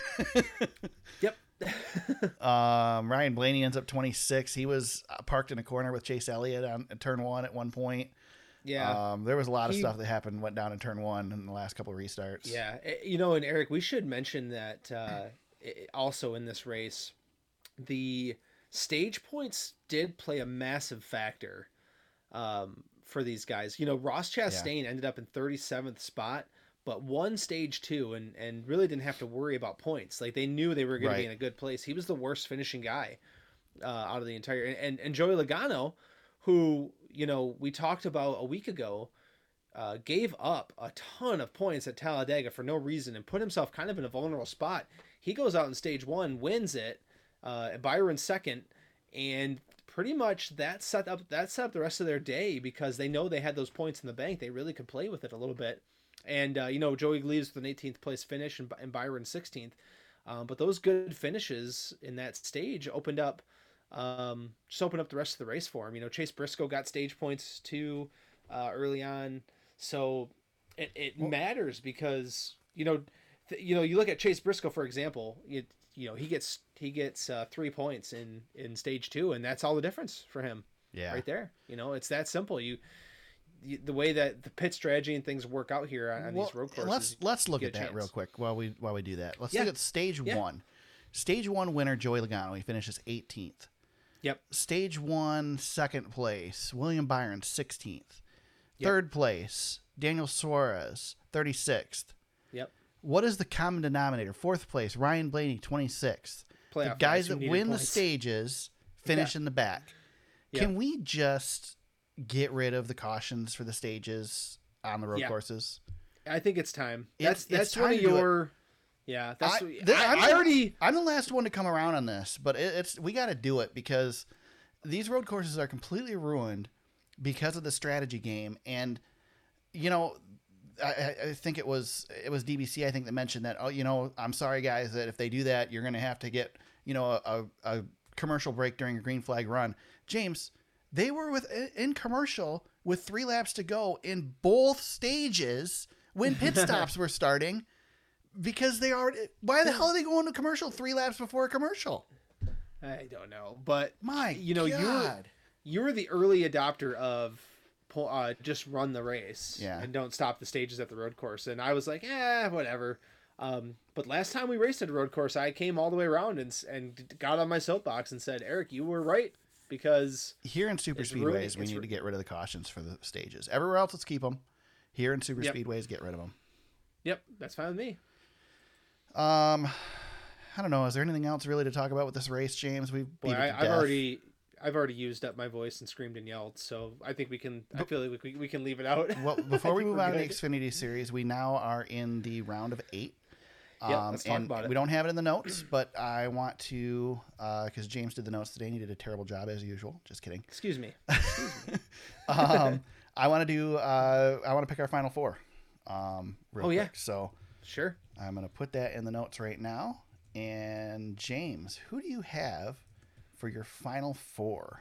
Yep. Um, Ryan Blaney ends up 26. He was uh, parked in a corner with Chase Elliott on turn one at one point. yeah. Um, there was a lot of He- stuff that happened, went down in turn one in the last couple of restarts. Yeah, eh, you know, and Eric, we should mention that uh, also in this race, the stage points did play a massive factor um, for these guys. You know, Ross Chastain ended up in 37th spot, but won stage two and, and really didn't have to worry about points. Like they knew they were going to be in a good place. He was the worst finishing guy uh, out of the entire. And, and Joey Logano, who, you know, we talked about a week ago, uh, gave up a ton of points at Talladega for no reason and put himself kind of in a vulnerable spot. He goes out in stage one, wins it, uh, Byron second, and pretty much that set up that set up the rest of their day because they know they had those points in the bank. They really could play with it a little bit. And uh, you know, Joey leaves with an 18th place finish and, and Byron 16th. Um, but those good finishes in that stage opened up, um, just opened up the rest of the race for him. You know, Chase Briscoe got stage points too uh, early on, so it, it matters because you know, th- you know, you look at Chase Briscoe for example. You, you know, he gets he gets uh, three points in in stage two, and that's all the difference for him yeah. right there. You know, it's that simple. You, you the way that the pit strategy and things work out here on, Well, these road courses. Let's let's look at that real quick while we while we do that. Let's Yeah. look at stage Yeah. one. Stage one winner Joey Logano. He finishes 18th. Yep. Stage one second place William Byron 16th. Yep. Third place Daniel Suarez 36th. Yep. What is the common denominator? Fourth place Ryan Blaney 26th. The Playoff guys guys that win the stages finish in the back. Yeah. Can we just get rid of the cautions for the stages on the road Yeah. courses? I think it's time. It's- That's it's time one of to do it. your. Yeah, that's. I- I, th- I, I'm the- already. I'm the last one to come around on this, but it, it's we got to do it because these road courses are completely ruined because of the strategy game. And you know, I- I, think it was it was DBC I think that mentioned that. Oh, you know, I'm sorry guys that if they do that, you're going to have to get you know a, a, a commercial break during a green flag run. James, they were with in commercial with three laps to go in both stages when pit stops were starting because they already. Why the hell are they going to commercial three laps before a commercial? I don't know, but My, you know, you're God. you're the early adopter of pull, uh, just run the race Yeah. and don't stop the stages at the road course. And I was like, eh, whatever. Um, but last time we raced at a road course, I came all the way around and and got on my soapbox and said, Eric, you were right because Here in super speedways, we need to get rid of the cautions for the stages. Everywhere else, let's keep them. Here in super Yep. speedways, get rid of them. Yep, that's fine with me. Um, I don't know. Is there anything else really to talk about with this race, James? We Boy, I, I've already I've already used up my voice and screamed and yelled, so I think we can. I feel like we, we can leave it out. Well, before we move on to the. Xfinity Series, we now are in the round of eight. Yeah, let's talk and about it. We don't have it in the notes, but I want to because James did the notes today and he did a terrible job as usual. Just kidding. Excuse me. Excuse um, I want to do. Uh, I want to pick our final four. Um, real Oh, yeah. So Sure. I'm going to put that in the notes right now. And James, who do you have for your final four?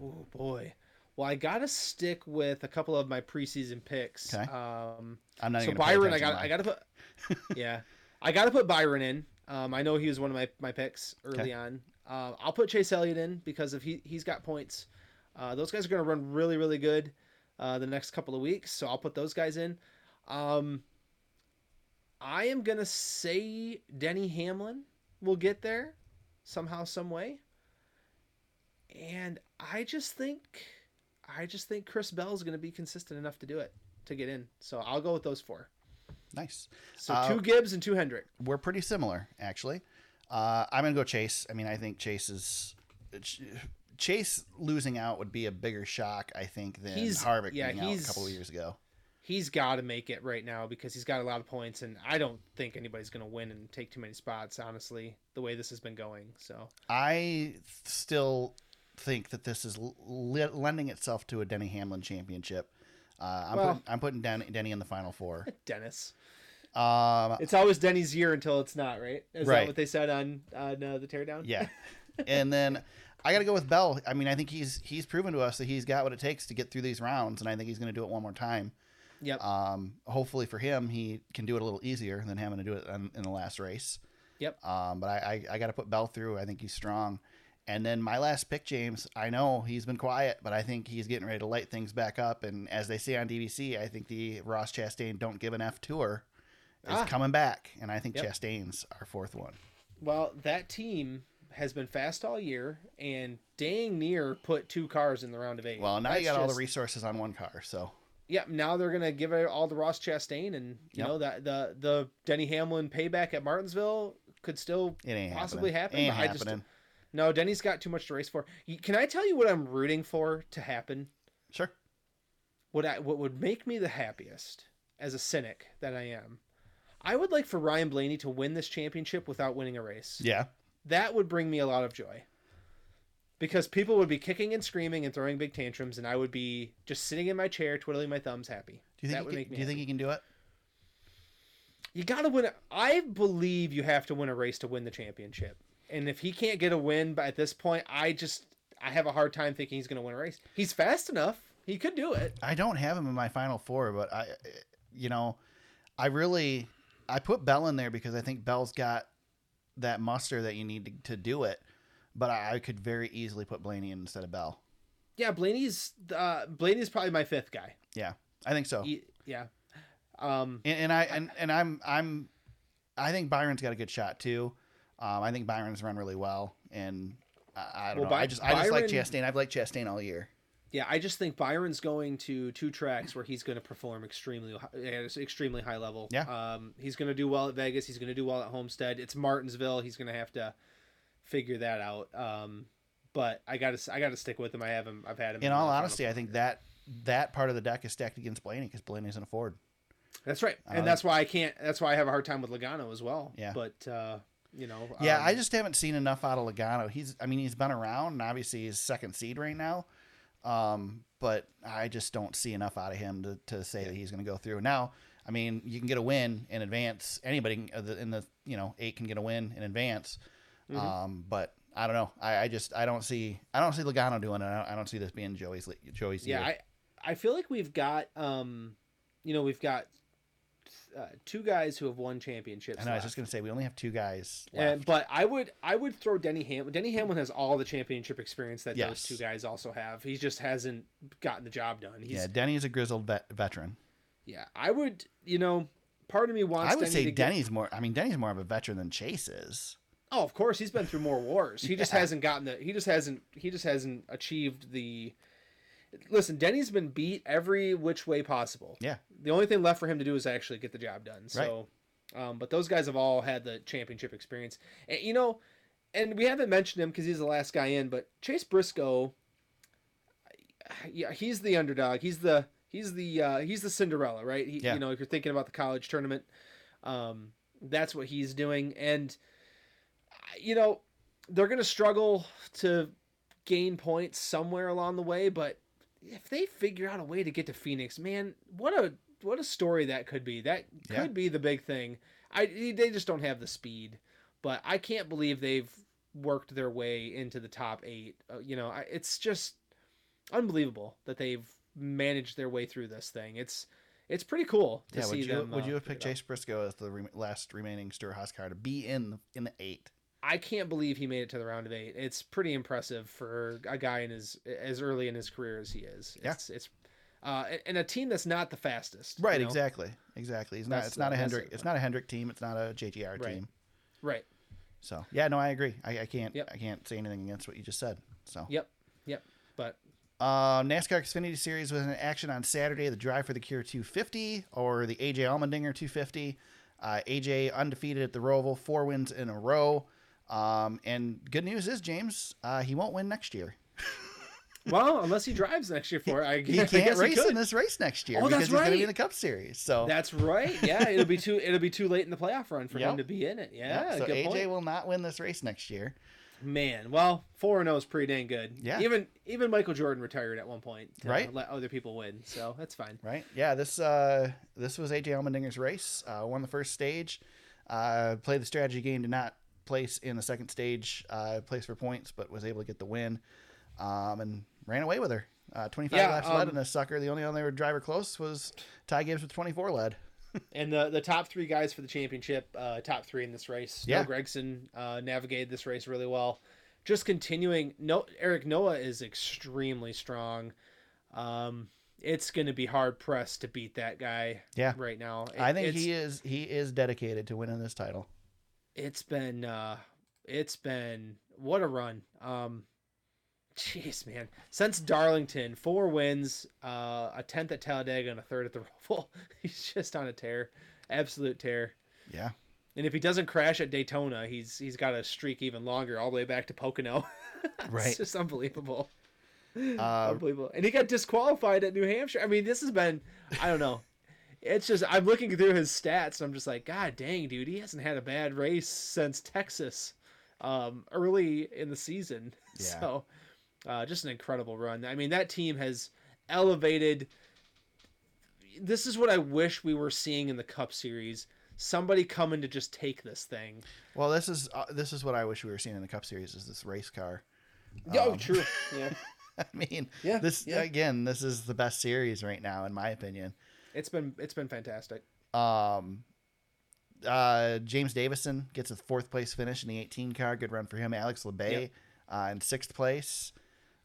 Oh boy. Well, I gotta stick with a couple of my preseason picks. Okay. Um, I'm not so gonna Byron, I got I got to put. yeah, I got to put Byron in. Um, I know he was one of my, my picks early Okay. on. Uh, I'll put Chase Elliott in because if he he's got points, uh, those guys are going to run really really good uh, the next couple of weeks. So I'll put those guys in. Um, I am gonna say Denny Hamlin will get there somehow some way, and I just think I just think Chris Bell is going to be consistent enough to do it to get in. So I'll go with those four. Nice. So Uh, two Gibbs and two Hendrick. We're pretty similar, actually. Uh, I'm gonna go Chase. I mean, I think Chase is Chase losing out would be a bigger shock, I think, than He's- Harvick yeah, being out a couple of years ago. He's got to make it right now because he's got a lot of points, and I don't think anybody's going to win and take too many spots. Honestly, the way this has been going. So I still think that this is l- lending itself to a Denny Hamlin championship. Uh, I'm, Well- putting, I'm putting Denny, Denny in the final four. Dennis, Um, it's always Denny's year until it's not. Right? Is Right. that what they said on on uh, the teardown? yeah, and then I got to go with Bell. I mean, I think he's he's proven to us that he's got what it takes to get through these rounds, and I think he's going to do it one more time. Yep. Um, hopefully for him, he can do it a little easier than having to do it in, in the last race. Yep. Um, but I, I, I got to put Bell through. I think he's strong. And then my last pick, James. I know he's been quiet, but I think he's getting ready to light things back up. And as they say on DBC, I think the Ross Chastain "Don't Give an F" tour is Ah. coming back, and I think Yep. Chastain's our fourth one. Well, that team has been fast all year, and dang near put two cars in the round of eight. Well, now you That's got all the resources on one car, so yeah, now they're gonna give it all to Ross Chastain, and you Yep. know that the the Denny Hamlin payback at Martinsville could still possibly happening. happen. Ain't but I just happening. No, Denny's got too much to race for. Can I tell you what I'm rooting for to happen? Sure. What I what would make me the happiest as a cynic that I am? I would like for Ryan Blaney to win this championship without winning a race. Yeah. That would bring me a lot of joy. Because people would be kicking and screaming and throwing big tantrums, and I would be just sitting in my chair, twiddling my thumbs, happy. Do you that think? would He make can, me do you think happy. he can do it? You got to win. A, I believe you have to win a race to win the championship. And if he can't get a win, but at this point, I just I have a hard time thinking he's going to win a race. He's fast enough; he could do it. I don't have him in my final four, but I, you know, I really I put Bell in there because I think Bell's got that muster that you need to, to do it. But I, I could very easily put Blaney in instead of Bell. Yeah, Blaney's uh, Blaney's probably my fifth guy. Yeah, I think so. He- yeah. Um, And, and I and, and I'm I'm I think Byron's got a good shot too. Um, I think Byron's run really well, and I, I don't Well, know. I By- just I just like Chastain. I've liked Chastain all year. Yeah, I just think Byron's going to two tracks where he's going to perform extremely at extremely high level. Yeah. Um, he's going to do well at Vegas. He's going to do well at Homestead. It's Martinsville. He's going to have to figure that out. Um, but I got to I got to stick with him. I have him. I've had him. In the all honesty, I think that that part of the deck is stacked against Blaney because Blaney's in a Ford. that's right, I and that's why I can't. That's why I have a hard time with Logano as well. Yeah. But uh, you know. Yeah, um, I just haven't seen enough out of Logano. He's, I mean, he's been around, and obviously he's second seed right now. Um, but I just don't see enough out of him to, to say that he's going to go through. Now, I mean, you can get a win in advance. Anybody uh, the- in the you know eight can get a win in advance. Mhm. Um, but I don't know. I, I just I don't see I don't see Logano doing it. I don't, I don't see this being Joey's Joey's Yeah, year. I I feel like we've got um, you know, we've got uh, two guys who have won championships. I know. I was left. just going to say we only have two guys. Left. And, but I would I would throw Denny Hamlin. Denny Hamlin has all the championship experience that Yes. those two guys also have. He just hasn't gotten the job done. He's, yeah, yeah. Denny's a grizzled vet, veteran. Yeah, I would. You know, part of me wants. I would Denny say to get- Denny's more. I mean, Denny's more of a veteran than Chase is. oh, of course, he's been through more wars. He just hasn't gotten the. He just hasn't. He just hasn't achieved the listen, Denny's been beat every which way possible. Yeah. The only thing left for him to do is actually get the job done. So, um, but those guys have all had the championship experience. And, you know, and we haven't mentioned him because he's the last guy in, but Chase Briscoe, yeah, he's the underdog. He's the he's the uh, he's the Cinderella, right? He, Yeah. You know, if you're thinking about the college tournament, um, that's what he's doing, and you know, they're gonna struggle to gain points somewhere along the way, but if they figure out a way to get to Phoenix, man, what a what a story that could be. That could Yeah. be the big thing. I they just don't have the speed, but I can't believe they've worked their way into the top eight. Uh, you know, I, it's just unbelievable that they've managed their way through this thing. It's it's pretty cool to Yeah, see would you them. would uh, you have pick picked. Chase Briscoe as the re- last remaining Stewart-Haas car to be in the, in the eight? I can't believe he made it to the round of eight. It's pretty impressive for a guy in his as early in his career as he is. Yeah. It's it's uh, and a team that's not the fastest. you Right, know? exactly, exactly. It's not. It's not a Hendrick. It's not a Hendrick team. It's not a JGR Right. team. Right. So yeah, no, I agree. I, I can't. Yep. I can't say anything against what you just said. So Yep. Yep. But Uh, NASCAR Xfinity Series was in action on Saturday. The Drive for the Cure 250 or the AJ Allmendinger 250. Uh, AJ undefeated at the Roval, four wins in a row. Um, and good news is, James, uh, he won't win next year. well, unless he drives next year for it, I, He can't guess race he in this race next year Oh, because that's he's going to be right. in the Cup Series. So That's right. Yeah, it'll be too it'll be too late in the playoff run for Yep. him to be in it. yeah, Yeah, so good AJ point. will not win this race next year. Man, well, four and zero is pretty dang good. Yeah. Even even Michael Jordan retired at one point to Right. let other people win, so that's fine. Right? Yeah. This uh, this was AJ Allmendinger's race. Uh, won the first stage. Uh, played the strategy game. Did not place in the second stage. Uh, place for points, but was able to get the win. Um, and ran away with her. Uh, 25 Yeah, laps led um, in this sucker. The only other driver close was Ty Gibbs with 24 led. And the the top three guys for the championship, uh, top three in this race. Yeah. Noah Gragson uh, navigated this race really well. Just continuing. No, Eric Noah is extremely strong. Um, it's going to be hard pressed to beat that guy. Yeah. right now. It- I think he is he is dedicated to winning this title. It's been uh it's been what a run. Um jeez man. Since darlington four wins uh a 10th at talladega and a third at the roval he's just on a tear absolute tear. Yeah. and if he doesn't crash at daytona he's he's got a streak even longer all the way back to pocono. Right. it's just unbelievable. Uh, unbelievable. And he got disqualified at new hampshire. I mean this has been i don't know it's just I'm looking through his stats and I'm just like, God dang, dude, he hasn't had a bad race since Texas, um, early in the season. Yeah. So, uh, just an incredible run. I mean, that team has elevated. This is what I wish we were seeing in the Cup Series. Somebody coming to just take this thing. well, this is uh, this is what I wish we were seeing in the Cup Series is this race car. oh, Um, true. Yeah, I mean, Yeah, this yeah. again, this is the best series right now, in my opinion. It's been it's been fantastic. Um, uh, James Davison gets a fourth place finish in the 18 car. Good run for him. Alex Labbe Yep. uh, in sixth place.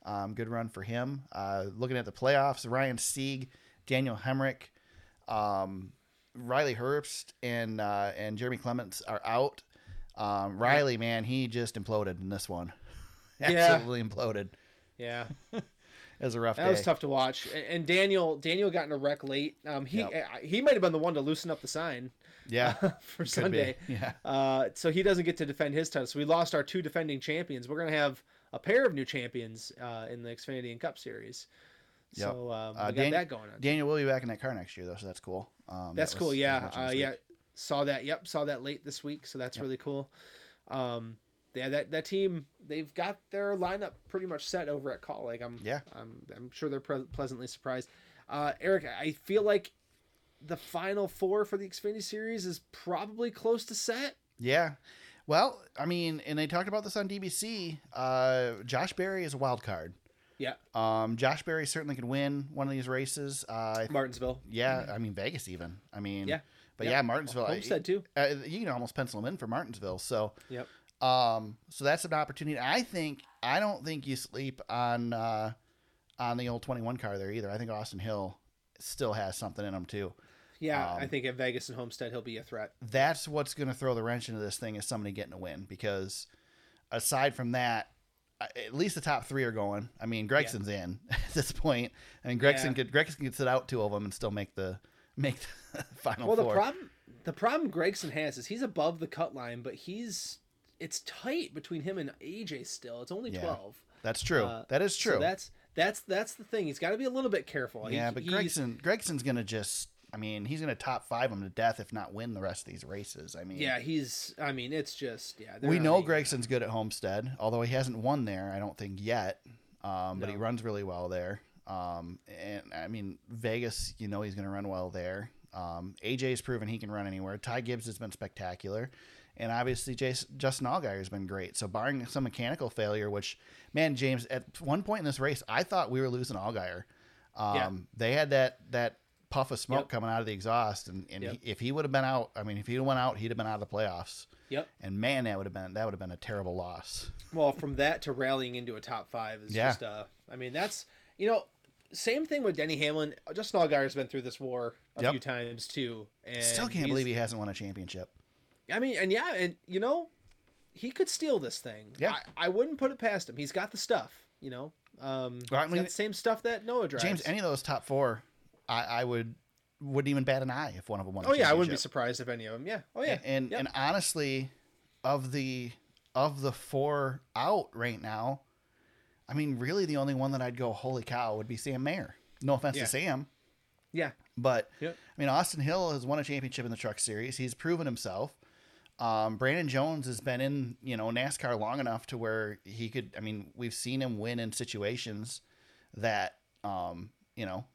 Um, good run for him. Uh, looking at the playoffs, Ryan Sieg, Daniel Hemric, um, Riley Herbst, and uh, and Jeremy Clements are out. Um, Riley, man, he just imploded in this one. Yeah. Absolutely imploded. Yeah, It was a rough that day. was tough to watch. And, Daniel Daniel got in a wreck late. Um, he Yep. he might have been the one to loosen up the sign. Yeah, for could be. Sunday. Yeah, Uh, so he doesn't get to defend his title. So we lost our two defending champions. We're gonna have a pair of new champions uh, in the Xfinity and Cup Series. Yep. So um, we Uh, got Dan- that going on. Daniel will be back in that car next year though, so that's cool. Um, That's that cool. Yeah, that was mentioned uh, yeah. Saw that. Yep, saw that late this week. So that's Yep. really cool. Um, yeah, that that team they've got their lineup pretty much set over at Kaulig. I'm Yeah. I'm I'm sure they're pre- pleasantly surprised. Uh, Eric, I feel like the final four for the Xfinity Series is probably close to set. Yeah. Well, I mean, and they talked about this on DBC. Uh, Josh Berry is a wild card. Yeah, Um, Josh Berry certainly could win one of these races. Uh, Martinsville. yeah, I mean Vegas even. I mean, Yeah. But Yep. yeah, Martinsville. I- Homestead too. uh, you can almost pencil him in for Martinsville. So, Yep. Um, so that's an opportunity. I think I don't think you sleep on uh, on the old twenty one car there either. I think Austin Hill still has something in him too. Yeah, Um, I think at Vegas and Homestead he'll be a threat. that's what's going to throw the wrench into this thing is somebody getting a win because aside from that at least the top three are going. I mean, Gragson's in at this point. I mean, Gragson Yeah. could Gragson could sit out two of them and still make the make the final Well, the problem the problem Gragson has is he's above the cut line, but he's it's tight between him and AJ still. It's only Yeah. twelve. That's true. Uh, that is So true. that's that's that's the thing. He's got to be a little bit careful. yeah, He- but Gragson Gragson's gonna just. I mean, he's gonna top five them to death, if not win the rest of these races. I mean, Yeah, he's. I mean, it's just yeah. we know Gragson's good at Homestead, although he hasn't won there. I don't think yet. Um, but he runs really well there. Um, and I mean Vegas, you know he's going to run well there. Um, AJ's proven he can run anywhere. Ty Gibbs has been spectacular, and obviously Jason, Justin Allgaier has been great. So barring some mechanical failure, which man, James, at one point in this race, I thought we were losing Allgaier. Um, Yeah. They had that that puff of smoke Yep. coming out of the exhaust, and, and Yep. he, if he would have been out, I mean, if he went out, he'd have been out of the playoffs. Yep. And man, that would have been that would have been a terrible loss. Well, from that to rallying into a top five is Yeah. just. Uh, I mean, that's you know, same thing with Denny Hamlin. Justin Allgaier's been through this war a Yep. few times too, and Still can't believe he hasn't won a championship. I mean, and yeah, and you know, he could steal this thing. Yeah. I, I wouldn't put it past him. He's got the stuff. You know, um, Well, I mean- the same stuff that Noah drives. James, any of those top four, I, I would wouldn't even bat an eye if one of them won. Oh yeah, I wouldn't be surprised if any of them. Yeah. Oh yeah. And and, Yep. and honestly, of the of the four out right now, I mean, really the only one that I'd go, holy cow, would be Sam Mayer. No offense Yeah. to Sam, yeah. but Yep. I mean, Austin Hill has won a championship in the Truck Series. He's proven himself. Um, Brandon Jones has been in you know NASCAR long enough to where he could. I mean, we've seen him win in situations that um, you know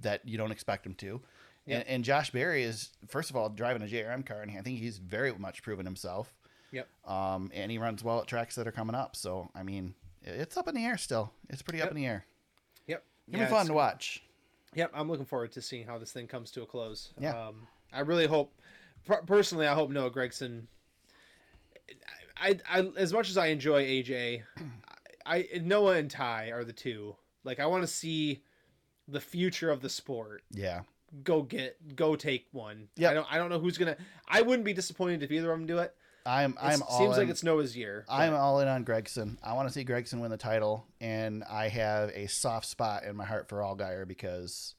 that you don't expect him to. Yep. And, and Josh Berry is first of all driving a JRM car, and I think he's very much proven himself. Yep. Um, and he runs well at tracks that are coming up. So I mean, it's up in the air still. It's pretty up in the air. Yep. It'll Yeah, be fun to watch. Yep, I'm looking forward to seeing how this thing comes to a close. Yeah. Um, I really hope, personally, I hope Noah Gragson. I, I, as much as I enjoy AJ, I, Noah and Ty are the two. Like, I want to see the future of the sport Yeah. go get go take one. Yep. I don't I don't know who's gonna. I wouldn't be disappointed if either of them do it. I'm It I'm all seems in. like it's Noah's year. I'm all in on Gragson. I want to see Gragson win the title, and I have a soft spot in my heart for Allgaier because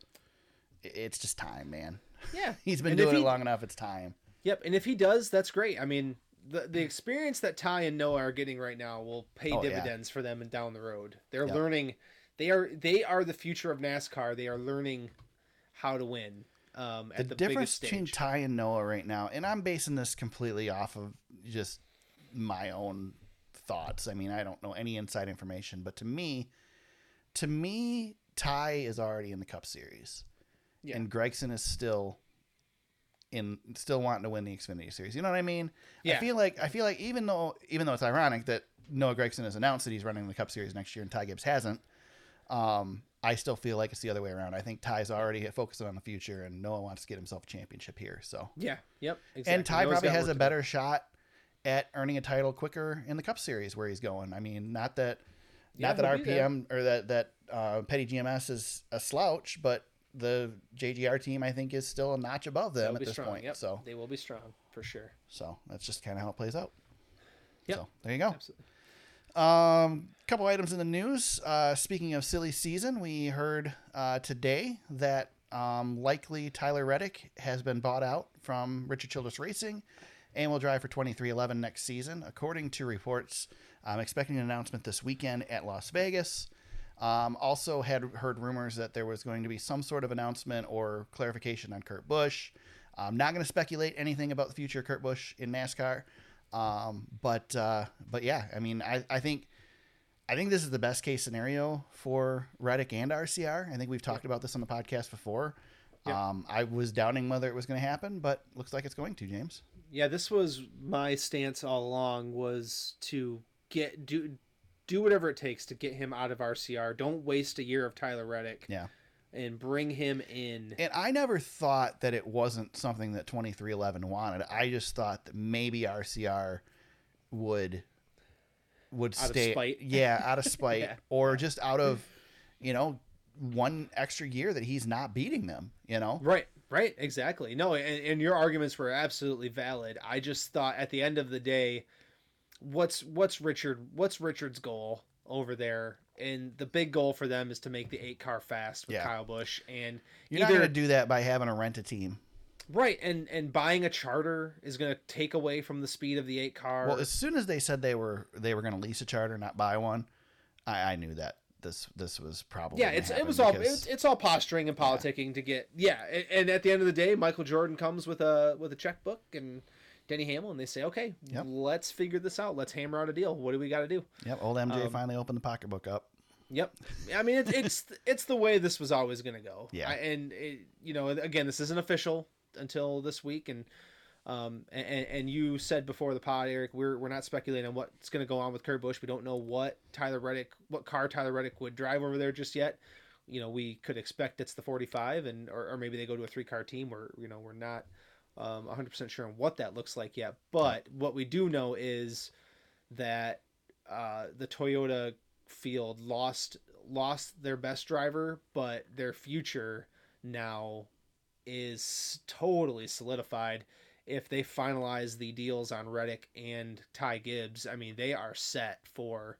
it's just time, man. Yeah. He's been And doing it long enough. It's time. Yep, and if he does, that's great. I mean, the the experience that Ty and Noah are getting right now will pay Oh, yeah. dividends for them and down the road. They're Yep. learning. They are they are the future of NASCAR. They are learning how to win. Um, at The, the, difference between. Ty and Noah right now, and I'm basing this completely off of just my own thoughts. I mean, I don't know any inside information, but to me, to me, Ty is already in the Cup Series, Yeah. and Gragson is still in still wanting to win the Xfinity Series. You know what I mean? Yeah. I feel like I feel like even though even though it's ironic that Noah Gragson has announced that he's running the Cup Series next year and Ty Gibbs hasn't, um, I still feel like it's the other way around. I think Ty's already focusing on the future, and Noah wants to get himself a championship here. So, yeah. Yep. Exactly. and Ty Noah's probably has a better shot at earning a title quicker in the Cup Series where he's going. I mean, not that Yeah, not that he'll be there. RPM or that that uh, Petty GMS is a slouch, but the JGR team I think is still a notch above them at this strong. point. Yep. So, they will be strong for sure. so that's just kind of how it plays out. Yep. So there you go. Absolutely. Um, couple items in the news. Uh, speaking of silly season, we heard uh, today that um, likely Tyler Reddick has been bought out from Richard Childress Racing and will drive for 23XI next season. According to reports, I'm expecting an announcement this weekend at Las Vegas. Um, also had heard rumors that there was going to be some sort of announcement or clarification on Kurt Busch. I'm not going to speculate anything about the future of Kurt Busch in NASCAR. Um, but uh, but yeah, I mean, I, I think I think this is the best case scenario for Reddick and RCR. I think we've talked about this on the podcast before. Yeah. Um, I was doubting whether it was going to happen, but looks like it's going to. James. Yeah, this was my stance all along was to get do do whatever it takes to get him out of RCR. Don't waste a year of Tyler Reddick. Yeah. And bring him in. And I never thought that it wasn't something that 23XI wanted. I just thought that maybe RCR would would Out of stay spite. yeah, out of spite Yeah. or just out of, you know, one extra year that he's not beating them, you know? Right, right, exactly. No, and, and your arguments were absolutely valid. I just thought at the end of the day, what's what's Richard what's Richard's goal over there? And the big goal for them is to make the eight car fast with Yeah. Kyle Busch and You're not going to do that by having to rent a team. right and and buying a charter is going to take away from the speed of the eight car. Well, as soon as they said they were they were going to lease a charter, not buy one, I, I knew that this this was probably yeah, it's it was all because- it's, it's all posturing and politicking to get yeah, and, and at the end of the day, Michael Jordan comes with a with a checkbook and Denny Hamlin, and they say, okay, Yep. let's figure this out. Let's hammer out a deal. What do we got to do? Yep, old MJ Um, finally opened the pocketbook up. Yep. I mean, it's it's it's the way this was always going to go. Yeah. I, and it, you know, again, this isn't official until this week, and um, and and you said before the pod, Eric, we're we're not speculating on what's going to go on with Kurt Busch. We don't know what Tyler Reddick, what car Tyler Reddick would drive over there just yet. You know, we could expect it's the 45, and or, or maybe they go to a three car team. Where you know we're not um, 100% sure on what that looks like yet. But what we do know is that uh, the Toyota field lost lost their best driver, but their future now is totally solidified. If they finalize the deals on Reddick and Ty Gibbs, I mean they are set for.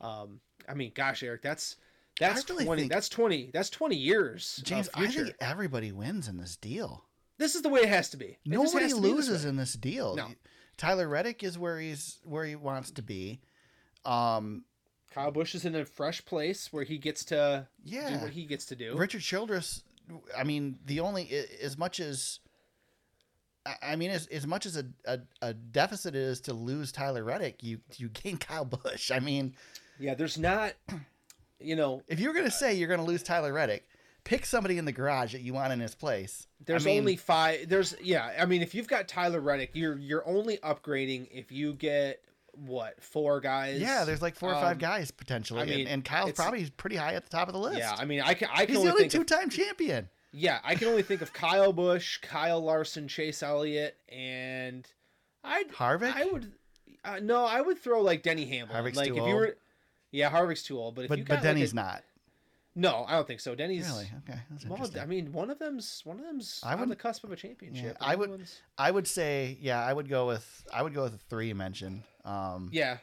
Um, I mean, gosh, Eric, that's that's really twenty. That's twenty. That's twenty years. James, I think everybody wins in this deal. This is the way it has to be. It Nobody to be this loses in this deal. No. Tyler Reddick is where he's where he wants to be. Um, Kyle Busch is in a fresh place where he gets to do what he gets to do. Richard Childress. I mean, the only as much as I- mean, as, as much as a, a, a deficit is to lose Tyler Reddick, you you gain Kyle Busch. I mean, Yeah, there's not, you know, if you're gonna say you're gonna lose Tyler Reddick, pick somebody in the garage that you want in his place. there's I mean, only five. There's yeah, I mean, if you've got Tyler Reddick, you're you're only upgrading if you get what four guys. yeah, there's like four or five Um, guys potentially, I mean, and, and Kyle's probably pretty high at the top of the list. Yeah, I mean, I can I can he's the only only think of, two-time champion. yeah, I can only think of Kyle Busch, Kyle Larson, Chase Elliott, and I'd Harvick, I would uh, no, I would throw like Denny Hamlin. Harvick's like too if old. you were, yeah, Harvick's too old. But if but you but Denny's like a, not no, I don't think so. Denny's really okay. That's Well. I mean, one of them's one of them's I on would- the cusp of a championship. I would- one's- I would say, yeah, I would go with I would go with the three you mentioned. Um, Yeah,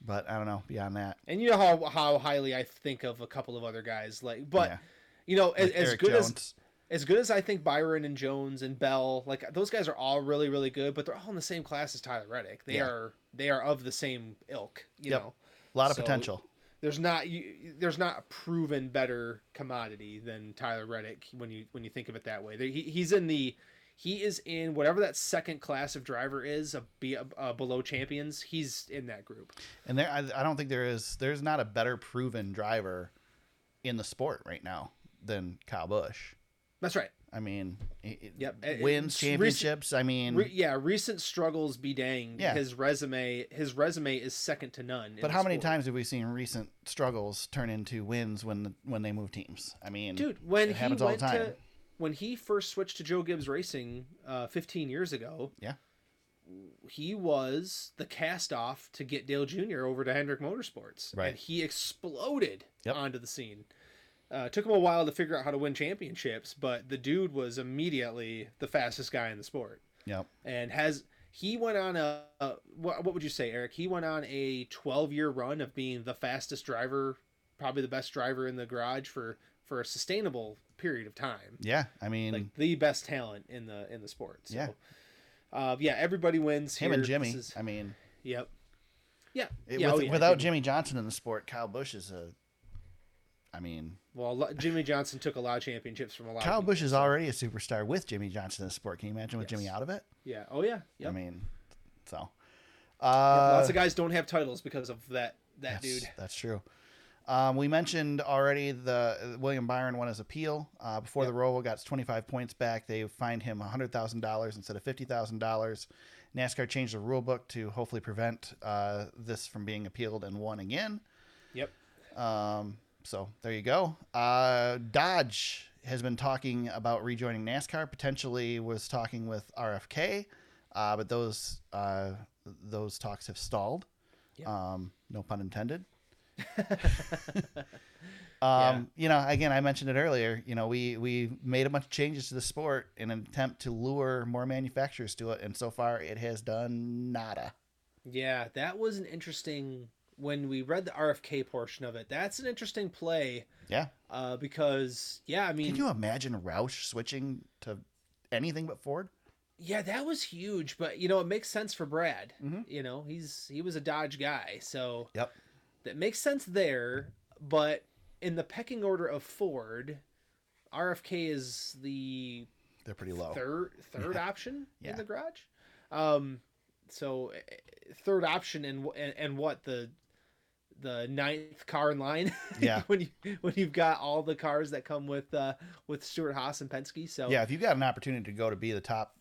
but I don't know beyond that. and you know how how highly I think of a couple of other guys, like, but Yeah. you know, as, Like as good as as good as I think Byron and Jones and Bell, like those guys are all really really good, but they're all in the same class as Tyler Reddick. They Yeah. are they are of the same ilk. You Yep. know, a lot of so- potential. There's not you, there's not a proven better commodity than Tyler Reddick when you when you think of it that way. There- He, he's in the he is in whatever that second class of driver is a, be, uh, below champions. He's in that group. And there, I, I don't think there is. There's not a better proven driver in the sport right now than Kyle Busch. That's right. I mean, Yep. Wins championships. I mean, Re, yeah, recent struggles be danged. Yeah. His resume his resume is second to none. but how many sport. times have we seen recent struggles turn into wins when the, when they move teams? I mean, dude when he went to when he first switched to joe gibbs racing uh, 15 years ago Yeah. he was the cast off to get dale jr over to hendrick motorsports Right. and he exploded Yep. onto the scene uh, took him a while to figure out how to win championships but the dude was immediately the fastest guy in the sport Yep. and has he went on a, a what, what would you say eric he went on a 12 year run of being the fastest driver probably the best driver in the garage for for a sustainable period of time Yeah. I mean, like the best talent in the in the sport so Yeah. uh, yeah everybody wins him here. and Jimmie. Is- I mean, yep yeah, it, yeah, with, oh, yeah, without Jimmie. Jimmie Johnson in the sport, Kyle Busch is a. I mean, well jimmie johnson took a lot of championships from a lot Kyle of people, Busch is already a superstar with Jimmie Johnson in the sport. Can you imagine with Yes. Jimmie out of it? yeah oh yeah yep. I mean, so. Yeah, Uh, lots of guys don't have titles because of that that That's, dude That's true. Um, we mentioned already the uh, William Byron won his appeal. Uh, before the Roval got 25 points back, they fined him $100,000 instead of $50,000. NASCAR changed the rule book to hopefully prevent uh, this from being appealed and won again. yep Um, so there you go. Uh, Dodge has been talking about rejoining NASCAR. Potentially was talking with RFK, uh, but those uh, those talks have stalled. Yep. Um, no pun intended. Yeah. Um, you know, again, I mentioned it earlier. You know, we we made a bunch of changes to the sport in an attempt to lure more manufacturers to it, and so far it has done nada. Yeah, that was an interesting when we read the RFK portion of it. That's an interesting play. Yeah. Uh, because yeah, I mean, Can you imagine Roush switching to anything but Ford? yeah, that was huge. But you know, it makes sense for Brad. Mhm. You know, he's he was a Dodge guy, so Yep. that makes sense there. But in the pecking order of Ford, RFK is the They're pretty low. third third option Yeah. in the garage. Um, so eh, third option and and, and what the the ninth car in line. Yeah. when you when you've got all the cars that come with uh with Stewart-Haas and Penske. So Yeah, if you've got an opportunity to go to be the top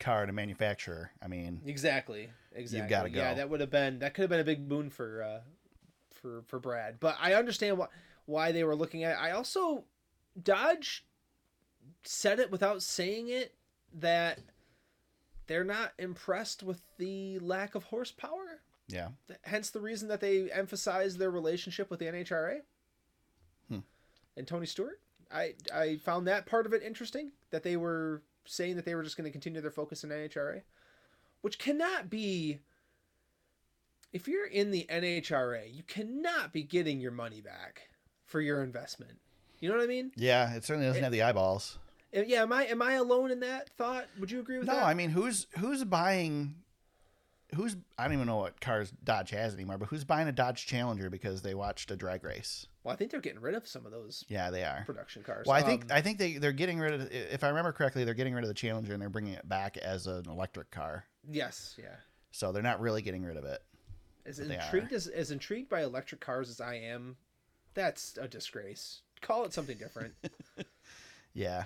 car to manufacturer, I mean, exactly, exactly. You've gotta Yeah, go. that would have been that could have been a big boon for uh for for Brad. But I understand why why they were looking at. It. I also Dodge said it without saying it that they're not impressed with the lack of horsepower. Yeah. Hence the reason that they emphasize their relationship with the NHRA Hmm. and Tony Stewart. I I found that part of it interesting that they were saying that they were just going to continue their focus in NHRA, which cannot be. If you're in the NHRA, you cannot be getting your money back for your investment. You know what I mean? Yeah, it certainly doesn't It- have the eyeballs. Yeah, am I am I alone in that thought? Would you agree with No, that? No, I mean, who's who's buying? Who's I don't even know what cars Dodge has anymore, but who's buying a Dodge Challenger because they watched a drag race? well, I think they're getting rid of some of those Yeah, they are. production cars. Well, I think Um, I think they they're getting rid of. If I remember correctly, they're getting rid of the Challenger and they're bringing it back as an electric car. yes, yeah. So they're not really getting rid of it. As intrigued as, as intrigued by electric cars as I am, that's a disgrace. Call it something different. Yeah.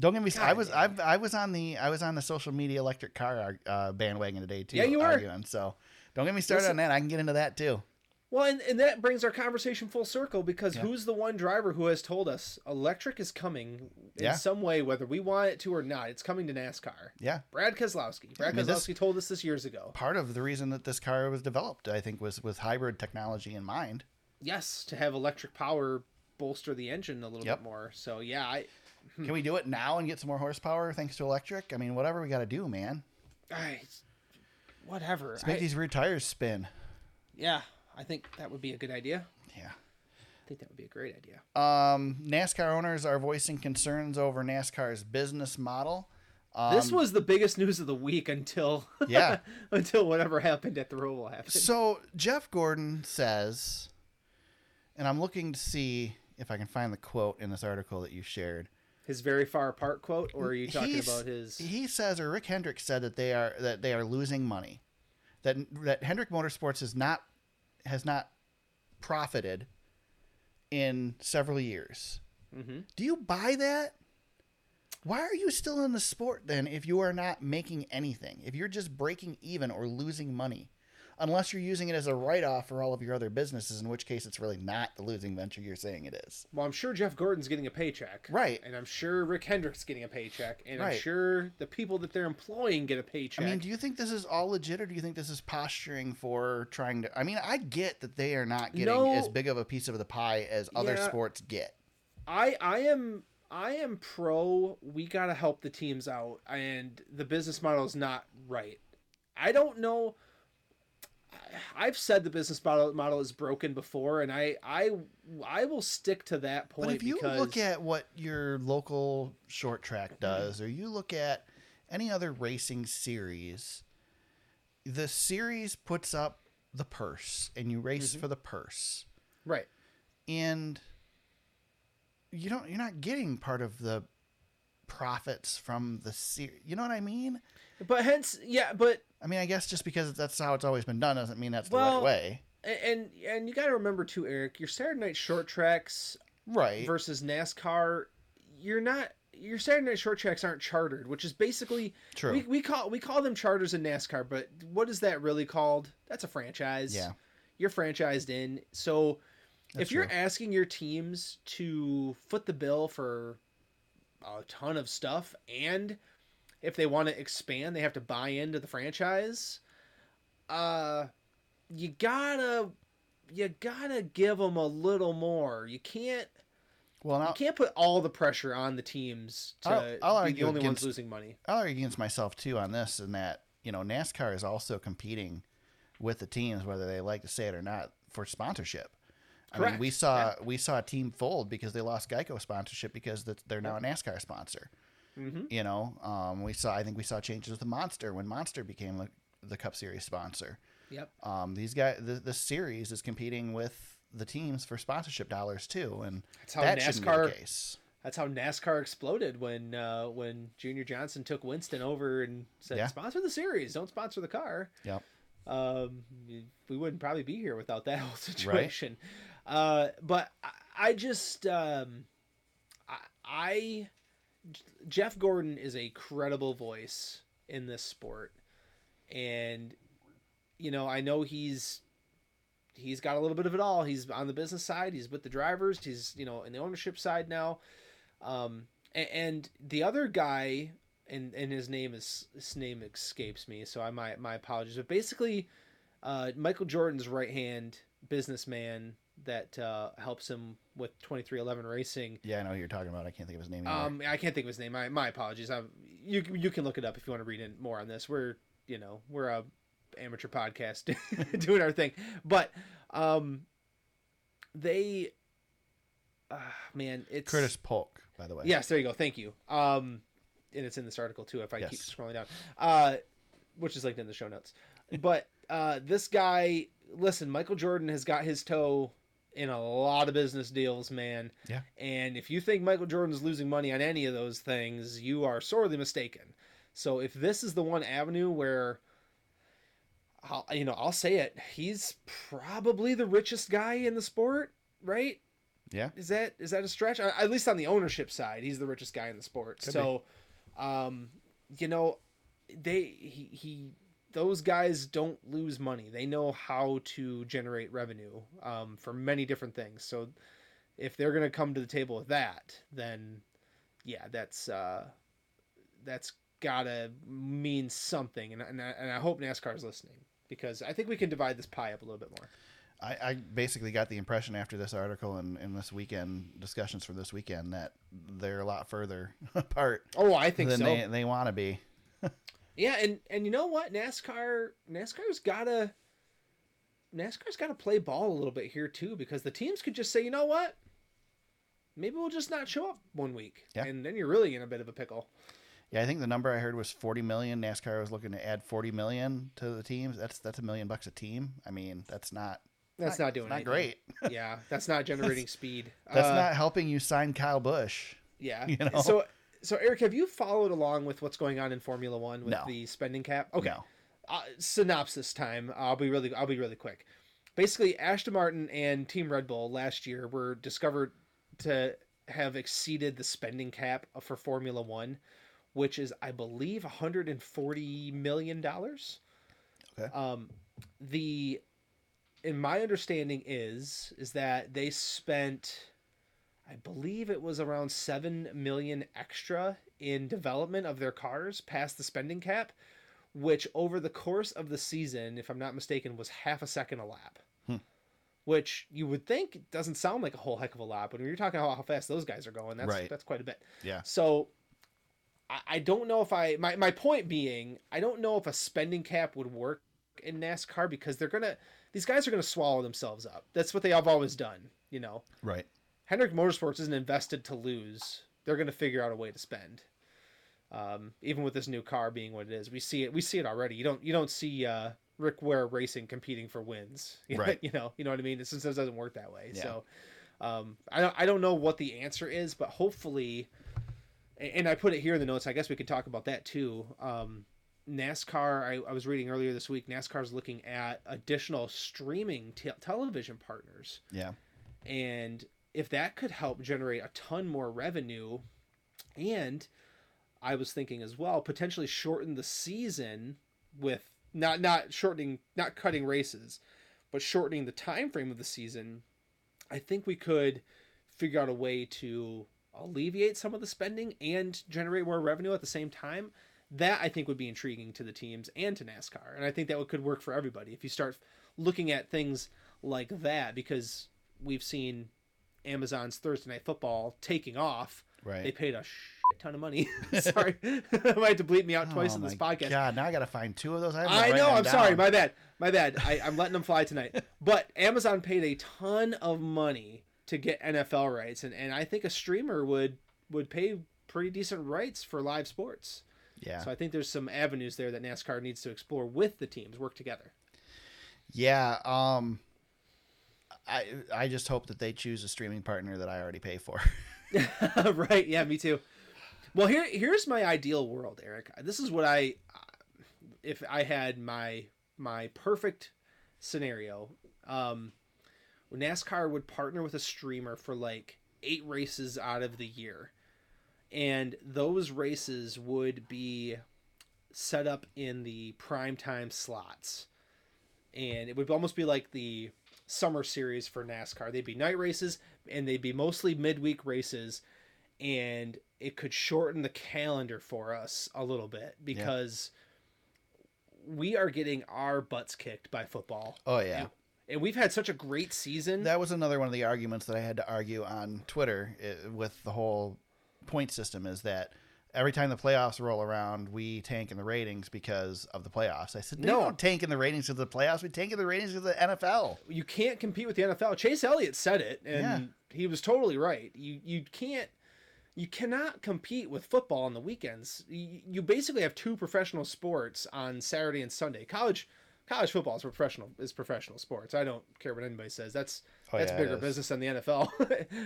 Don't get me. I was. I, I was on the I was on the social media electric car uh, bandwagon today too. Yeah, you were. arguing. So don't get me started Listen- on that. I can get into that too. well, and, and that brings our conversation full circle because Yeah. who's the one driver who has told us electric is coming in Yeah. some way, whether we want it to or not? It's coming to NASCAR. Yeah. Brad Keselowski. Brad I mean, Keselowski told us this years ago. Part of the reason that this car was developed, I think, was with hybrid technology in mind. Yes, to have electric power bolster the engine a little Yep. bit more. So yeah, I, Can we do it now and get some more horsepower thanks to electric? I mean, whatever we got to do, man. I whatever. Let's make I- these rear tires spin. yeah, I think that would be a good idea. Yeah. I think that would be a great idea. Um, NASCAR owners are voicing concerns over NASCAR's business model. Um, this was the biggest news of the week until Yeah. until whatever happened at the Roval happened. So Jeff Gordon says, and I'm looking to see if I can find the quote in this article that you shared. His very far apart quote, or are you talking He's- about his? He says, or Rick Hendrick said that they are that they are losing money, that that Hendrick Motorsports has not has not profited in several years. hmm Do you buy that? Why are you still in the sport then if you are not making anything? If you're just breaking even or losing money? Unless you're using it as a write off for all of your other businesses, in which case it's really not the losing venture you're saying it is. Well, I'm sure Jeff Gordon's getting a paycheck, Right. And I'm sure Rick Hendrick's getting a paycheck, and I'm sure the people that they're employing get a paycheck. I mean, do you think this is all legit or do you think this is posturing for trying to. I mean, I get that they are not getting No. as big of a piece of the pie as other Yeah. sports get. I I am I am pro. We gotta help the teams out, and the business model is not right. I don't know. I've said the business model model is broken before, and I I I will stick to that point. But if you because, look at what your local short track does, or you look at any other racing series, the series puts up the purse and you race Mhm. for the purse. right, And you don't you're not getting part of the profits from the series. You know what I mean? but hence yeah, but I mean, I guess just because that's how it's always been done doesn't mean that's the right way. and and you got to remember too, Eric. Your Saturday night short tracks Right. versus NASCAR, you're not. Your Saturday night short tracks aren't chartered, which is basically True. We, we call we call them charters in NASCAR, but what is that really called? That's a franchise. Yeah. You're franchised in. So That's if you're true. asking your teams to foot the bill for a ton of stuff and if they want to expand, they have to buy into the franchise. Uh you gotta you gotta give them a little more. You can't well, you can't put all the pressure on the teams to I'll- I'll be the only against- ones losing money. I'll argue against myself too on this, and that you know NASCAR is also competing with the teams, whether they like to say it or not, for sponsorship. I mean, Correct. we saw we saw a team fold because they lost Geico sponsorship because they're now a NASCAR sponsor. Mhm. You know, um, we saw I think we saw changes with the Monster when Monster became the, the Cup Series sponsor. Yep. Um, these guys, the, the series is competing with the teams for sponsorship dollars too, and That's how that shouldn't be NASCAR. the case. That's how NASCAR exploded when uh, when Junior Johnson took Winston over and said, Yeah. "Sponsor the series, don't sponsor the car." Yep. Um, we wouldn't probably be here without that whole situation. Uh, but I, I just um, I, I Jeff Gordon is a credible voice in this sport, and you know I know he's he's got a little bit of it all. He's on the business side. He's with the drivers. He's you know in the ownership side now. Um, and, and the other guy, and and his name is his name escapes me, so I my my apologies. But basically, uh, Michael Jordan's right hand businessman that uh, helps him with 23XI racing. Yeah, I know who you're talking about. I can't think of his name. Either. Um, I can't think of his name. My my apologies. i you you can look it up if you want to read in more on this. We're you know we're a amateur podcast doing our thing, but um, they, uh, man, it's Curtis Polk, by the way. Yes, there you go. Thank you. Um, and it's in this article too. If I keep scrolling down, uh, which is linked in the show notes. But uh, this guy, listen, Michael Jordan has got his toe in a lot of business deals, man. Yeah. And if you think Michael Jordan is losing money on any of those things, you are sorely mistaken. So if this is the one avenue where I'll, you know, I'll say it, he's probably the richest guy in the sport, right? Yeah. Is that is that a stretch? At least on the ownership side, he's the richest guy in the sport. Could so, um, you know, they he, he those guys don't lose money. They know how to generate revenue um, for many different things. So, if they're gonna come to the table with that, then yeah, that's uh, that's gotta mean something. And and I, and I hope NASCAR is listening because I think we can divide this pie up a little bit more. I, I basically got the impression after this article and, and this weekend discussions from this weekend that they're a lot further apart Oh, I think than so. they, they want to be. Yeah, and and you know what, NASCAR NASCAR's gotta NASCAR's gotta play ball a little bit here too because the teams could just say, you know what, maybe we'll just not show up one week, Yeah. and then you're really in a bit of a pickle. Yeah, I think the number I heard was 40 million. NASCAR was looking to add 40 million to the teams. That's that's a million bucks a team. I mean, that's not That's not, doing not anything. great. yeah, that's not generating speed. That's Uh, not helping you sign Kyle Busch. Yeah. you know? So so Eric, have you followed along with what's going on in Formula One with No. the spending cap? Okay. No. uh, synopsis time. I'll be really I'll be really quick. Basically, Aston Martin and Team Red Bull last year were discovered to have exceeded the spending cap for Formula One, which is I believe 140 million dollars. Okay. Um, the in my understanding is is that they spent I believe it was around 7 million extra in development of their cars past the spending cap which over the course of the season, if I'm not mistaken, was half a second a lap. Hmm. Which you would think doesn't sound like a whole heck of a lot, but when you're talking about how fast those guys are going, that's Right. that's quite a bit. Yeah. So I, I don't know if I my, my point being, I don't know if a spending cap would work in NASCAR because they're gonna these guys are gonna swallow themselves up. That's what they have always done, you know. Right. Hendrick Motorsports isn't invested to lose. They're going to figure out a way to spend. Um, even with this new car being what it is, we see it. We see it already. You don't. You don't see uh, Rick Ware Racing competing for wins. You know, Right. You know. You know what I mean. Since it doesn't work that way. Yeah. So, um, I don't. I don't know what the answer is, but hopefully, and and I put it here in the notes. I guess we could talk about that too. Um, NASCAR. I, I was reading earlier this week. NASCAR's looking at additional streaming te- television partners Yeah. and if that could help generate a ton more revenue and i was thinking as well potentially shorten the season with not not shortening not cutting races but shortening the time frame of the season i think we could figure out a way to alleviate some of the spending and generate more revenue at the same time. That i think would be intriguing to the teams and to nascar and i think that could work for everybody if you start looking at things like that because we've seen Amazon's Thursday Night Football taking off Right. They paid a shit ton of money. Sorry, I might have to bleep me out twice Oh in this podcast. God, now I got to find two of those. haven't I know. I'm sorry. My bad. My bad. I, I'm letting them fly tonight. But Amazon paid a ton of money to get NFL rights, and, and I think a streamer would would pay pretty decent rights for live sports. yeah. So I think there's some avenues there that NASCAR needs to explore with the teams, work together. Yeah, um I I just hope that they choose a streaming partner that I already pay for. right? Yeah, me too. Well, here here's my ideal world, Eric. This is what I if I had my my perfect scenario. Um NASCAR would partner with a streamer for like 8 races out of the year. And those races would be set up in the primetime slots. And it would almost be like the summer series for NASCAR. They'd be night races and they'd be mostly midweek races and it could shorten the calendar for us a little bit because we are getting our butts kicked by football. Oh yeah. And we've had such a great season. That was another one of the arguments that I had to argue on Twitter eh, with the whole point system is that every time the playoffs roll around, we tank in the ratings because of the playoffs. I said, no, No. we don't tank in the ratings of the playoffs. We tank in the ratings of the NFL. you can't compete with the NFL. Chase Elliott said it, and Yeah. he was totally right. You you can't you cannot compete with football on the weekends. You, you basically have two professional sports on Saturday and Sunday. College college football is professional is professional sports. I don't care what anybody says. That's Oh, that's yeah, bigger business than the NFL.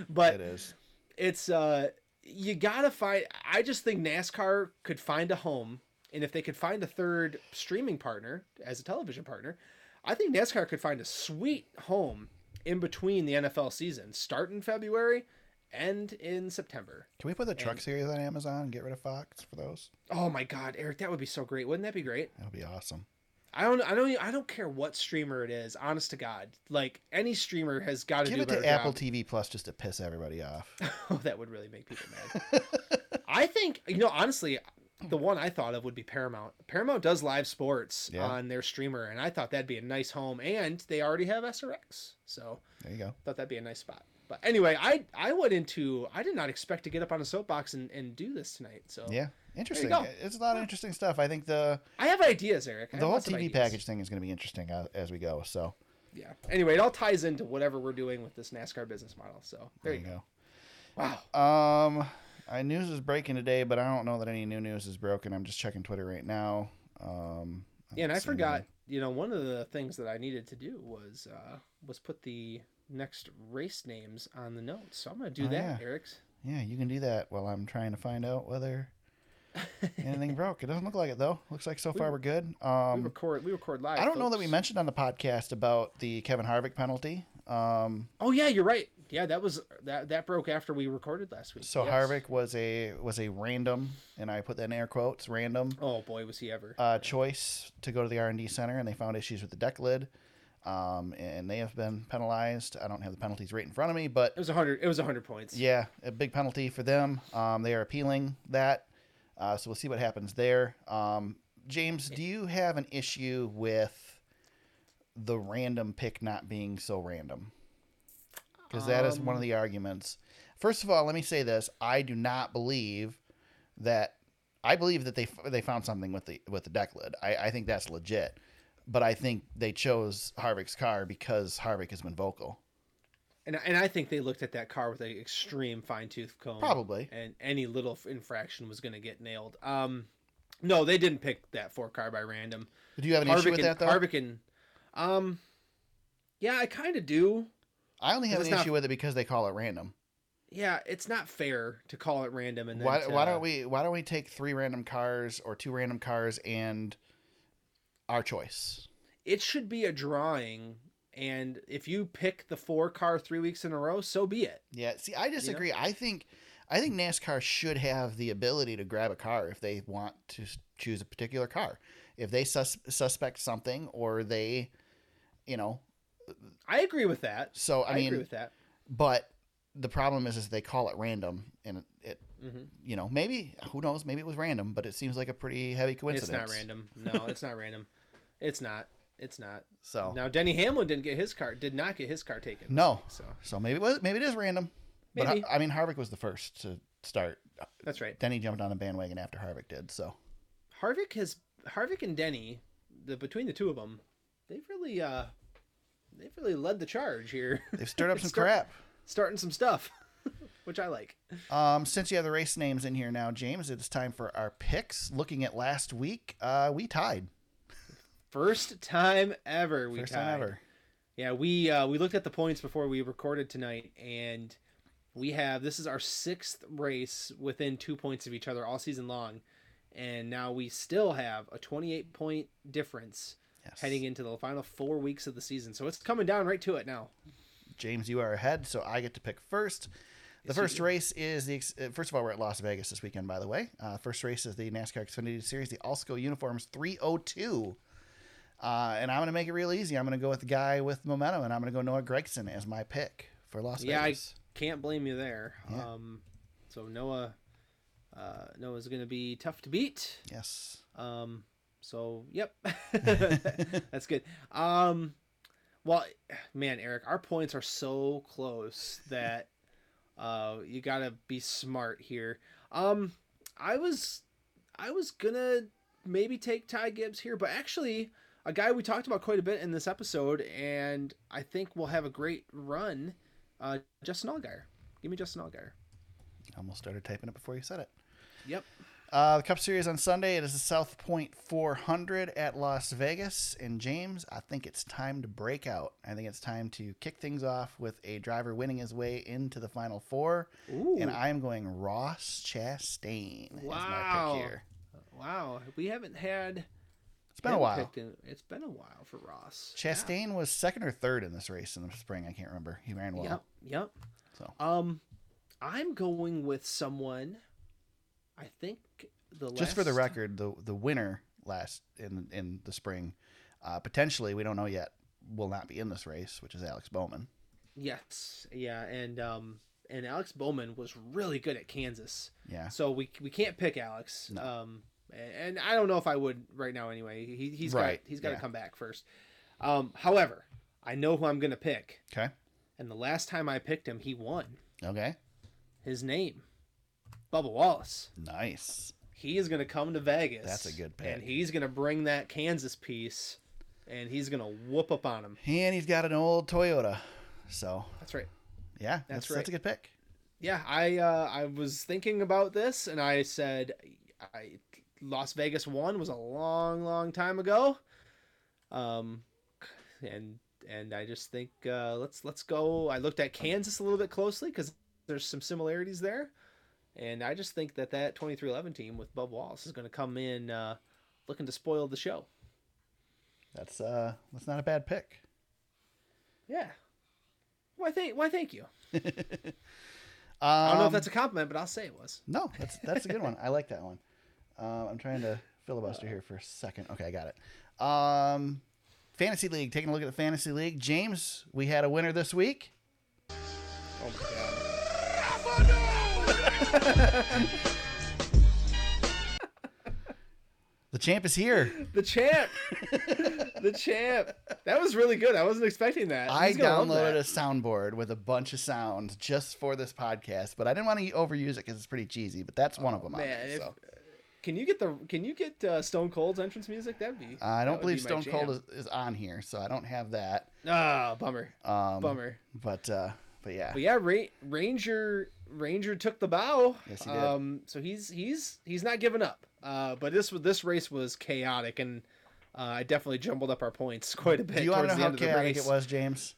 but it is. it's uh you gotta find i just think nascar could find a home and if they could find a third streaming partner as a television partner i think nascar could find a sweet home in between the nfl season start in february end in september Can we put the truck And- series on Amazon and get rid of Fox for those? oh my god eric that would be so great wouldn't that be great That would be awesome. I don't i don't i don't care what streamer it is honest to god like any streamer has got to Give it to Apple job. TV Plus just to piss everybody off. Oh, that would really make people mad. I think you know honestly, the one I thought of would be Paramount. Paramount does live sports Yeah. on their streamer, and I thought that'd be a nice home. And they already have SRX, so There you go. thought that'd be a nice spot. But anyway, I I went into I did not expect to get up on a soapbox and, and do this tonight. So Yeah, interesting. It's a lot of interesting stuff. I think the I have ideas, Eric. I the whole TV ideas. package thing is going to be interesting uh, as we go. So Yeah. Anyway, it all ties into whatever we're doing with this NASCAR business model. So there, you go. Wow. Um, I news is breaking today, but I don't know that any new news is broken. I'm just checking Twitter right now. Um, Yeah, and I forgot. anything. You know, one of the things that I needed to do was uh, was put the next race names on the notes. So I'm gonna do Oh, that, yeah. Eric. Yeah, you can do that while I'm trying to find out whether anything broke. It doesn't look like it though. Looks like so far we're good. we Um, record. We record live. I don't know that we mentioned on the podcast about the Kevin Harvick penalty. Um, Oh yeah, you're right. Yeah, that was that that broke after we recorded last week. so Yes. Harvick was a was a random, and I put that in air quotes, random Oh boy, was he ever. uh, choice to go to the R and D center, and they found issues with the deck lid, um, and they have been penalized. I don't have the penalties right in front of me, but it was a hundred. It was a hundred points. yeah, a big penalty for them. Um, they are appealing that, uh, so we'll see what happens there. Um, James, do you have an issue with the random pick not being so random? Because that is one of Um, the arguments. First of all, let me say this: I do not believe that. I believe that they they found something with the with the deck lid. I, I think that's legit, but I think they chose Harvick's car because Harvick has been vocal. And and I think they looked at that car with an extreme fine tooth comb. Probably. And any little infraction was going to get nailed. Um, no, they didn't pick that four car by random. Do you have an issue with and, that though? Harvick and, um, yeah, I kind of do. I only have an not- issue with it because they call it random. Yeah, it's not fair to call it random and then Why, to- why don't we why don't we take three random cars or two random cars and our choice? It should be a drawing, and if you pick the four car three weeks in a row, so be it. Yeah, see, I disagree. I think I think NASCAR should have the ability to grab a car if they want to choose a particular car. If they sus- suspect something or they, you know, I agree with that. so I, I, mean, agree with that. but the problem is, is they call it random, and it, it, hmm you know, maybe who knows, maybe it was random, but it seems like a pretty heavy coincidence. It's not random. No, it's not random. It's not. It's not. So Now Denny Hamlin didn't get his car. Did not get his car taken. no, So so maybe it was, maybe it is random. But Maybe. I, I mean, Harvick was the first to start. That's right. Denny jumped on the bandwagon after Harvick did. So Harvick has Harvick and Denny, the between the two of them, they've really uh they've really led the charge here. they've stirred up some Start- crap. Starting some stuff, which I like. Um, since you have the race names in here now, James, it's time for our picks. Looking at last week, uh, we tied. First time ever we First tied. time ever. Yeah, we uh, we looked at the points before we recorded tonight, and we have this is our sixth race within two points of each other all season long, and now we still have a 28 point difference Yes. heading into the final four weeks of the season. So it's coming down right to it now. James, you are ahead, so I get to pick first. The first race is the ex- uh, first of all we're at Las Vegas this weekend. By the way, uh, first race is the NASCAR Xfinity Series, the Alsco Uniforms 302, uh, and I'm going to make it real easy. I'm going to go with the guy with momentum, and I'm going to go Noah Gragson as my pick for Las Yeah, I- Can't blame you there. Yeah. Um, so Noah, uh, Noah's going to be tough to beat. Yes. Um, so yep, that's good. Um, well, man, Eric, our points are so close that uh, you gotta be smart here. Um, I was, I was gonna maybe take Ty Gibbs here, but actually, a guy we talked about quite a bit in this episode, and I think we'll have a great run. Uh, Justin Allgaier. Give me Justin Allgaier. Almost started typing it before you said it. Yep. Uh, the Cup Series on Sunday. It is the South Point 400 at Las Vegas. And James, I think it's time to break out. I think it's time to kick things off with a driver winning his way into the Final Four. Ooh. And I am going Ross Chastain Wow. pick here. Wow, we haven't had. It's been a while. in- it's been a while for Ross. Chastain was second or third in this race in the spring. I can't remember. He ran well. Yep. Yep. So Um, I'm going with someone. I think the just for the record, the the winner last in in the spring, uh, potentially we don't know yet, will not be in this race, which is Alex Bowman. Yes. Yeah. And um, and Alex Bowman was really good at Kansas. Yeah. So we we can't pick Alex. No. Um, and I don't know if I would right now. Anyway, he he's Right, got he's got to yeah. come back first. Um, however, I know who I'm gonna pick, Okay. and the last time I picked him, he won. Okay. His name, Bubba Wallace. Nice. he is going to come to Vegas. That's a good pick. And he's going to bring that Kansas piece, and he's going to whoop up on him. And he's got an old Toyota. So That's right. yeah, that's That's that's, right. a good pick. Yeah, I uh, I was thinking about this, and I said, I Las Vegas one was a long, long time ago. Um, and and I just think uh, let's let's go. I looked at Kansas a little bit closely because there's some similarities there, and I just think that that 23XI team with Bub Wallace is going to come in uh, looking to spoil the show. That's uh that's not a bad pick. Yeah. Why thank why thank you. Um, I don't know if that's a compliment, but I'll say it was. no, that's that's a good one. I like that one. Uh, I'm trying to filibuster here for a second. Okay, I got it. Um, fantasy league. Taking a look at the fantasy league. James, we had a winner this week. Oh my god. The champ is here. The champ. the champ. That was really good. I wasn't expecting that. I downloaded a soundboard with a bunch of sounds just for this podcast, but I didn't want to overuse it because it's pretty cheesy. But that's one of them. on Oh, Man, there, if, so. Can you get the can you get uh, Stone Cold's entrance music? That'd be. I don't believe be Stone Cold is, is on here, so I don't have that. Ah, bummer. Um, Bummer. But uh, but yeah, But yeah, Ra- Ranger Ranger took the bow. Yes, he did. Um, so he's he's he's not giving up. Uh, but this this race was chaotic, and uh, I definitely jumbled up our points quite a bit. do you want to know how chaotic it was, James?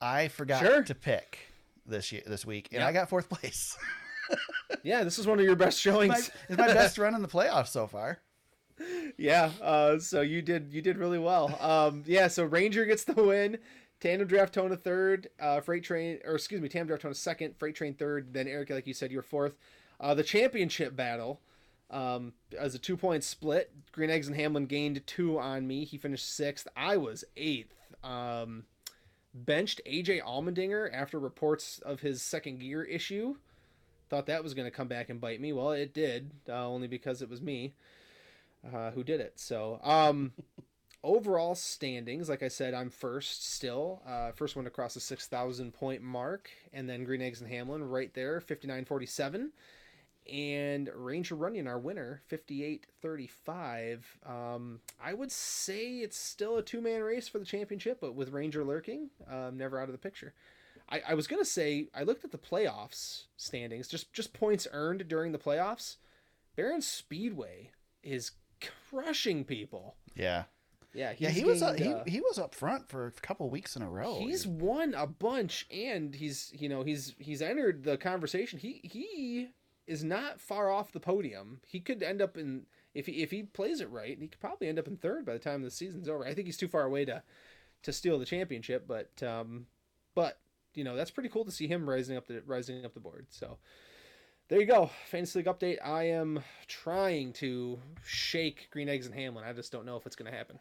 I forgot Sure. to pick this year, this week, and Yeah. I got fourth place. Yeah, this is one of your best it's, showings. my, it's my best run in the playoffs so far. yeah. Uh, so you did you did really well. Um, yeah. So Ranger gets the win. Tandem Draft Tona third. Uh, Freight Train or excuse me, Tandem Draft Tona second. Freight Train third. Then Eric, like you said, you're fourth. Uh, the championship battle. Um, as a two point split, Green Eggs and Hamlin gained two on me. He finished sixth. I was eighth. Um, benched AJ Allmendinger after reports of his second gear issue. Thought that was going to come back and bite me. Well, it did, uh, only because it was me uh, who did it. So, um, overall standings, like I said, I'm first still. Uh, first one to cross the 6,000 point mark. And then Green Eggs and Hamlin right there, 59.47. and Ranger Runyon, our winner, 58 35. Um, I would say it's still a two man race for the championship, but with Ranger lurking, um, never out of the picture. I, I was going to say, I looked at the playoffs standings, just, just points earned during the playoffs. Baron Speedway is crushing people. Yeah. Yeah, Yeah, he was up, gained, he, uh, he was up front for a couple weeks in a row. He's won a bunch, and he's you know he's he's entered the conversation. He he is not far off the podium. He could end up in if he if he plays it right, he could probably end up in third by the time the season's over. I think he's too far away to to steal the championship, but um, but you know that's pretty cool to see him rising up the rising up the board. So there you go, fantasy league update. I am trying to shake Green Eggs and Hamlin. I just don't know if it's going to happen.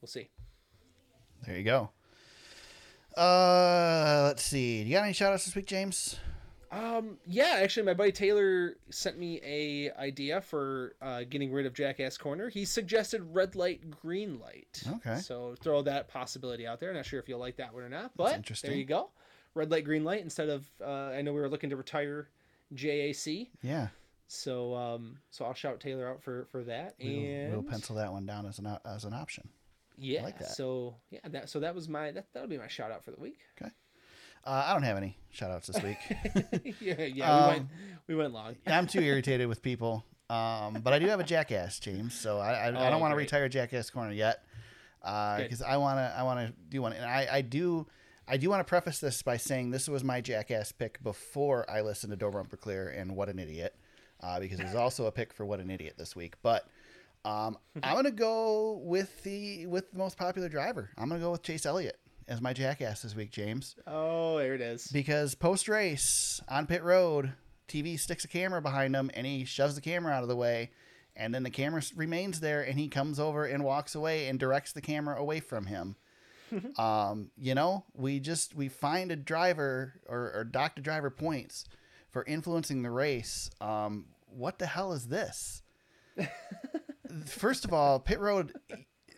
We'll see. There you go. Uh, let's see. Do you got any shout outs this week, James? Um, yeah, actually, my buddy Taylor sent me a idea for uh, getting rid of Jackass Corner. He suggested red light, green light. Okay. So throw that possibility out there. Not sure if you'll like that one or not, but interesting. there you go. Red light, green light instead of. Uh, I know we were looking to retire JAC, Yeah. so um, so I'll shout Taylor out for for that. We'll, and we'll pencil that one down as an as an option. yeah, like that. so yeah, that so that was my that that'll be my shout out for the week. Uh, I don't have any shout outs this week. yeah, yeah, Um, we went we went long. I'm too irritated with people. Um, but I do have a jackass, James. So I, I, I Oh, don't want to retire Jackass Corner yet, because I want to I want to do one. And I, I do I do want to preface this by saying this was my Jackass pick before I listened to Door Bumper Clear and What an Idiot, uh, because there's also a pick for What an Idiot this week. But um, I'm gonna go with the with the most popular driver. I'm gonna go with Chase Elliott as my Jackass this week, James Oh, there it is. because post race on pit road, TV sticks a camera behind him and he shoves the camera out of the way, and then the camera remains there and he comes over and walks away and directs the camera away from him. um, you know, we just we find a driver or, or dock driver points for influencing the race. Um, what the hell is this? First of all, pit road.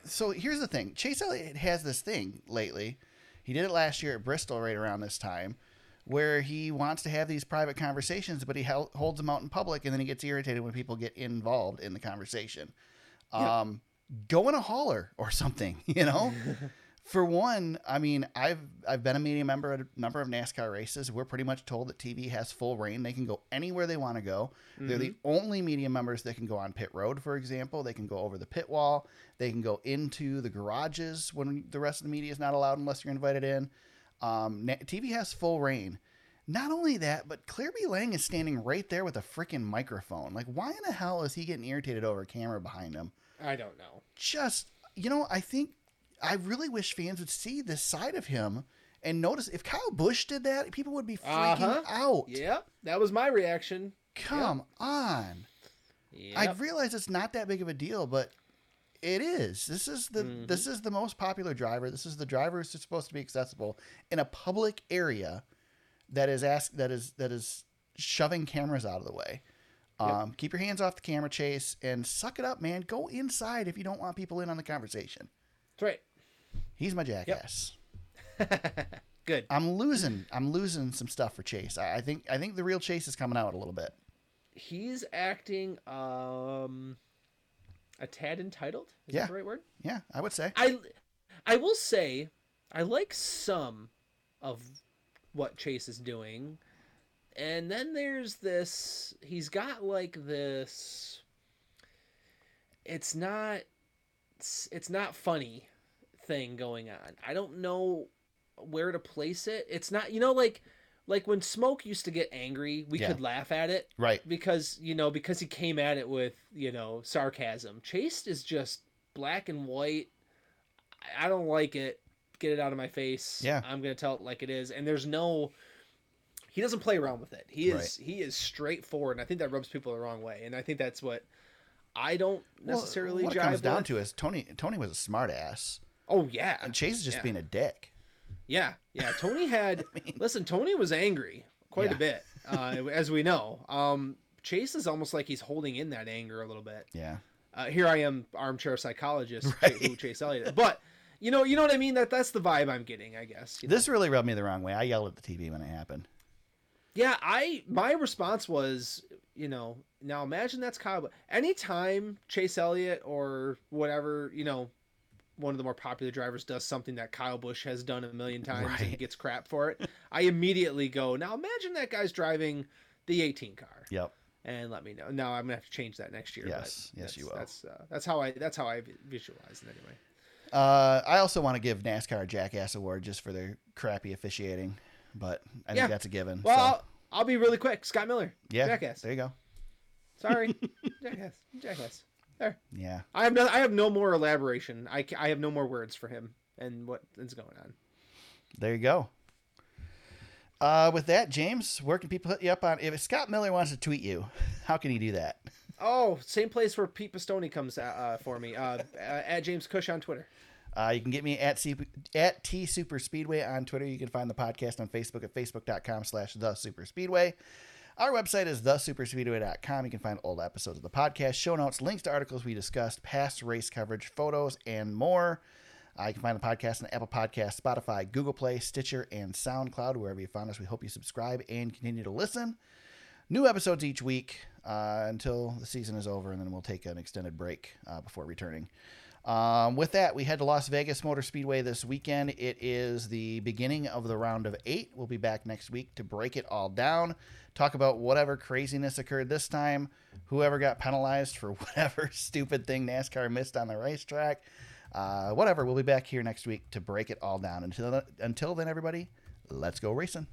So here's the thing: Chase Elliott has this thing lately. He did it last year at Bristol, right around this time, where he wants to have these private conversations, but he holds them out in public, and then he gets irritated when people get involved in the conversation. Um, go in a hauler or something, you know. For one, I mean, I've I've been a media member at a number of NASCAR races. We're pretty much told that TV has full reign. They can go anywhere they want to go. They're the only media members that can go on pit road, for example. They can go over the pit wall. They can go into the garages when the rest of the media is not allowed unless you're invited in. Um, TV has full reign. Not only that, but Claire B. Lang is standing right there with a freaking microphone. Like, why in the hell is he getting irritated over a camera behind him? I don't know. just you know i think i really wish fans would see this side of him and notice if kyle busch did that people would be freaking Uh-huh. out Yeah, that was my reaction. come on Yep. i realize it's not that big of a deal but it is this is the Mm-hmm. this is the most popular driver this is the driver who's supposed to be accessible in a public area that is ask that is that is shoving cameras out of the way um, keep your hands off the camera chase and suck it up man go inside if you don't want people in on the conversation That's right. He's my jackass. Good. I'm losing. I'm losing some stuff for Chase. I, I think. I think the real Chase is coming out a little bit. He's acting um a tad entitled. Is Yeah. that the right word? Yeah, I would say. I I will say I like some of what Chase is doing. And then there's this he's got like this it's not it's, it's not funny thing going on. I don't know where to place it. It's not you know like like when Smoke used to get angry, we Yeah. could laugh at it Right. because you know because he came at it with you know sarcasm. Chase is just black and white. I- don't like it. Get it out of my face. Yeah. I'm gonna tell it like it is. And there's no. He doesn't play around with it. He is Right. he is straightforward, and I think that rubs people the wrong way. And I think that's what I don't necessarily. Well, what it comes down to is Tony. Tony was a smart ass, Oh yeah, and Chase is just Yeah. being a dick. Yeah, yeah. Tony had listen. Tony was angry quite Yeah. a bit, uh, as we know. Um, Chase is almost like he's holding in that anger a little bit. Yeah. Uh, here I am, armchair psychologist, Right. who Chase Elliott. But you know, you know what I mean. That that's the vibe I'm getting. I guess. you know? This really rubbed me the wrong way. I yelled at the TV when it happened. Yeah, I my response was you know, now imagine that's Kyle. Anytime Chase Elliott or whatever, you know, one of the more popular drivers does something that Kyle Busch has done a million times Right. and gets crap for it, I immediately go, now imagine that guy's driving the 18 car Yep. and let me know. Now I'm gonna have to change that next year. Yes. but Yes, you will. That's uh, that's how I that's how I visualize it anyway. Uh, I also want to give NASCAR a Jackass Award just for their crappy officiating, but I think that's a given. Well, so, I'll, I'll be really quick. Scott Miller, yeah, Jackass. There you go. Sorry, Jackass, Jackass. There. Yeah. I have no I have no more elaboration. I, I have no more words for him and what is going on. There you go. Uh, with that, James, where can people hit you up on? If Scott Miller wants to tweet you, how can he do that? Oh, same place where Pete Pistone comes uh, uh, for me. Uh, uh, at James Cush on Twitter. Uh, you can get me at C- at T Super Speedway on Twitter. You can find the podcast on Facebook at facebook.com slash the Super Speedway. Our website is thesuperspeedway.com. You can find old episodes of the podcast, show notes, links to articles we discussed, past race coverage, photos, and more. Uh, you can find the podcast on Apple Podcasts, Spotify, Google Play, Stitcher, and SoundCloud. Wherever you found us, we hope you subscribe and continue to listen. New episodes each week uh, until the season is over, and then we'll take an extended break uh, before returning. Um, with that, we head to Las Vegas Motor Speedway this weekend. It is the beginning of the round of eight. We'll be back next week to break it all down, talk about whatever craziness occurred this time, whoever got penalized for whatever stupid thing NASCAR missed on the racetrack, uh, whatever. We'll be back here next week to break it all down. Until until then, everybody, let's go racing.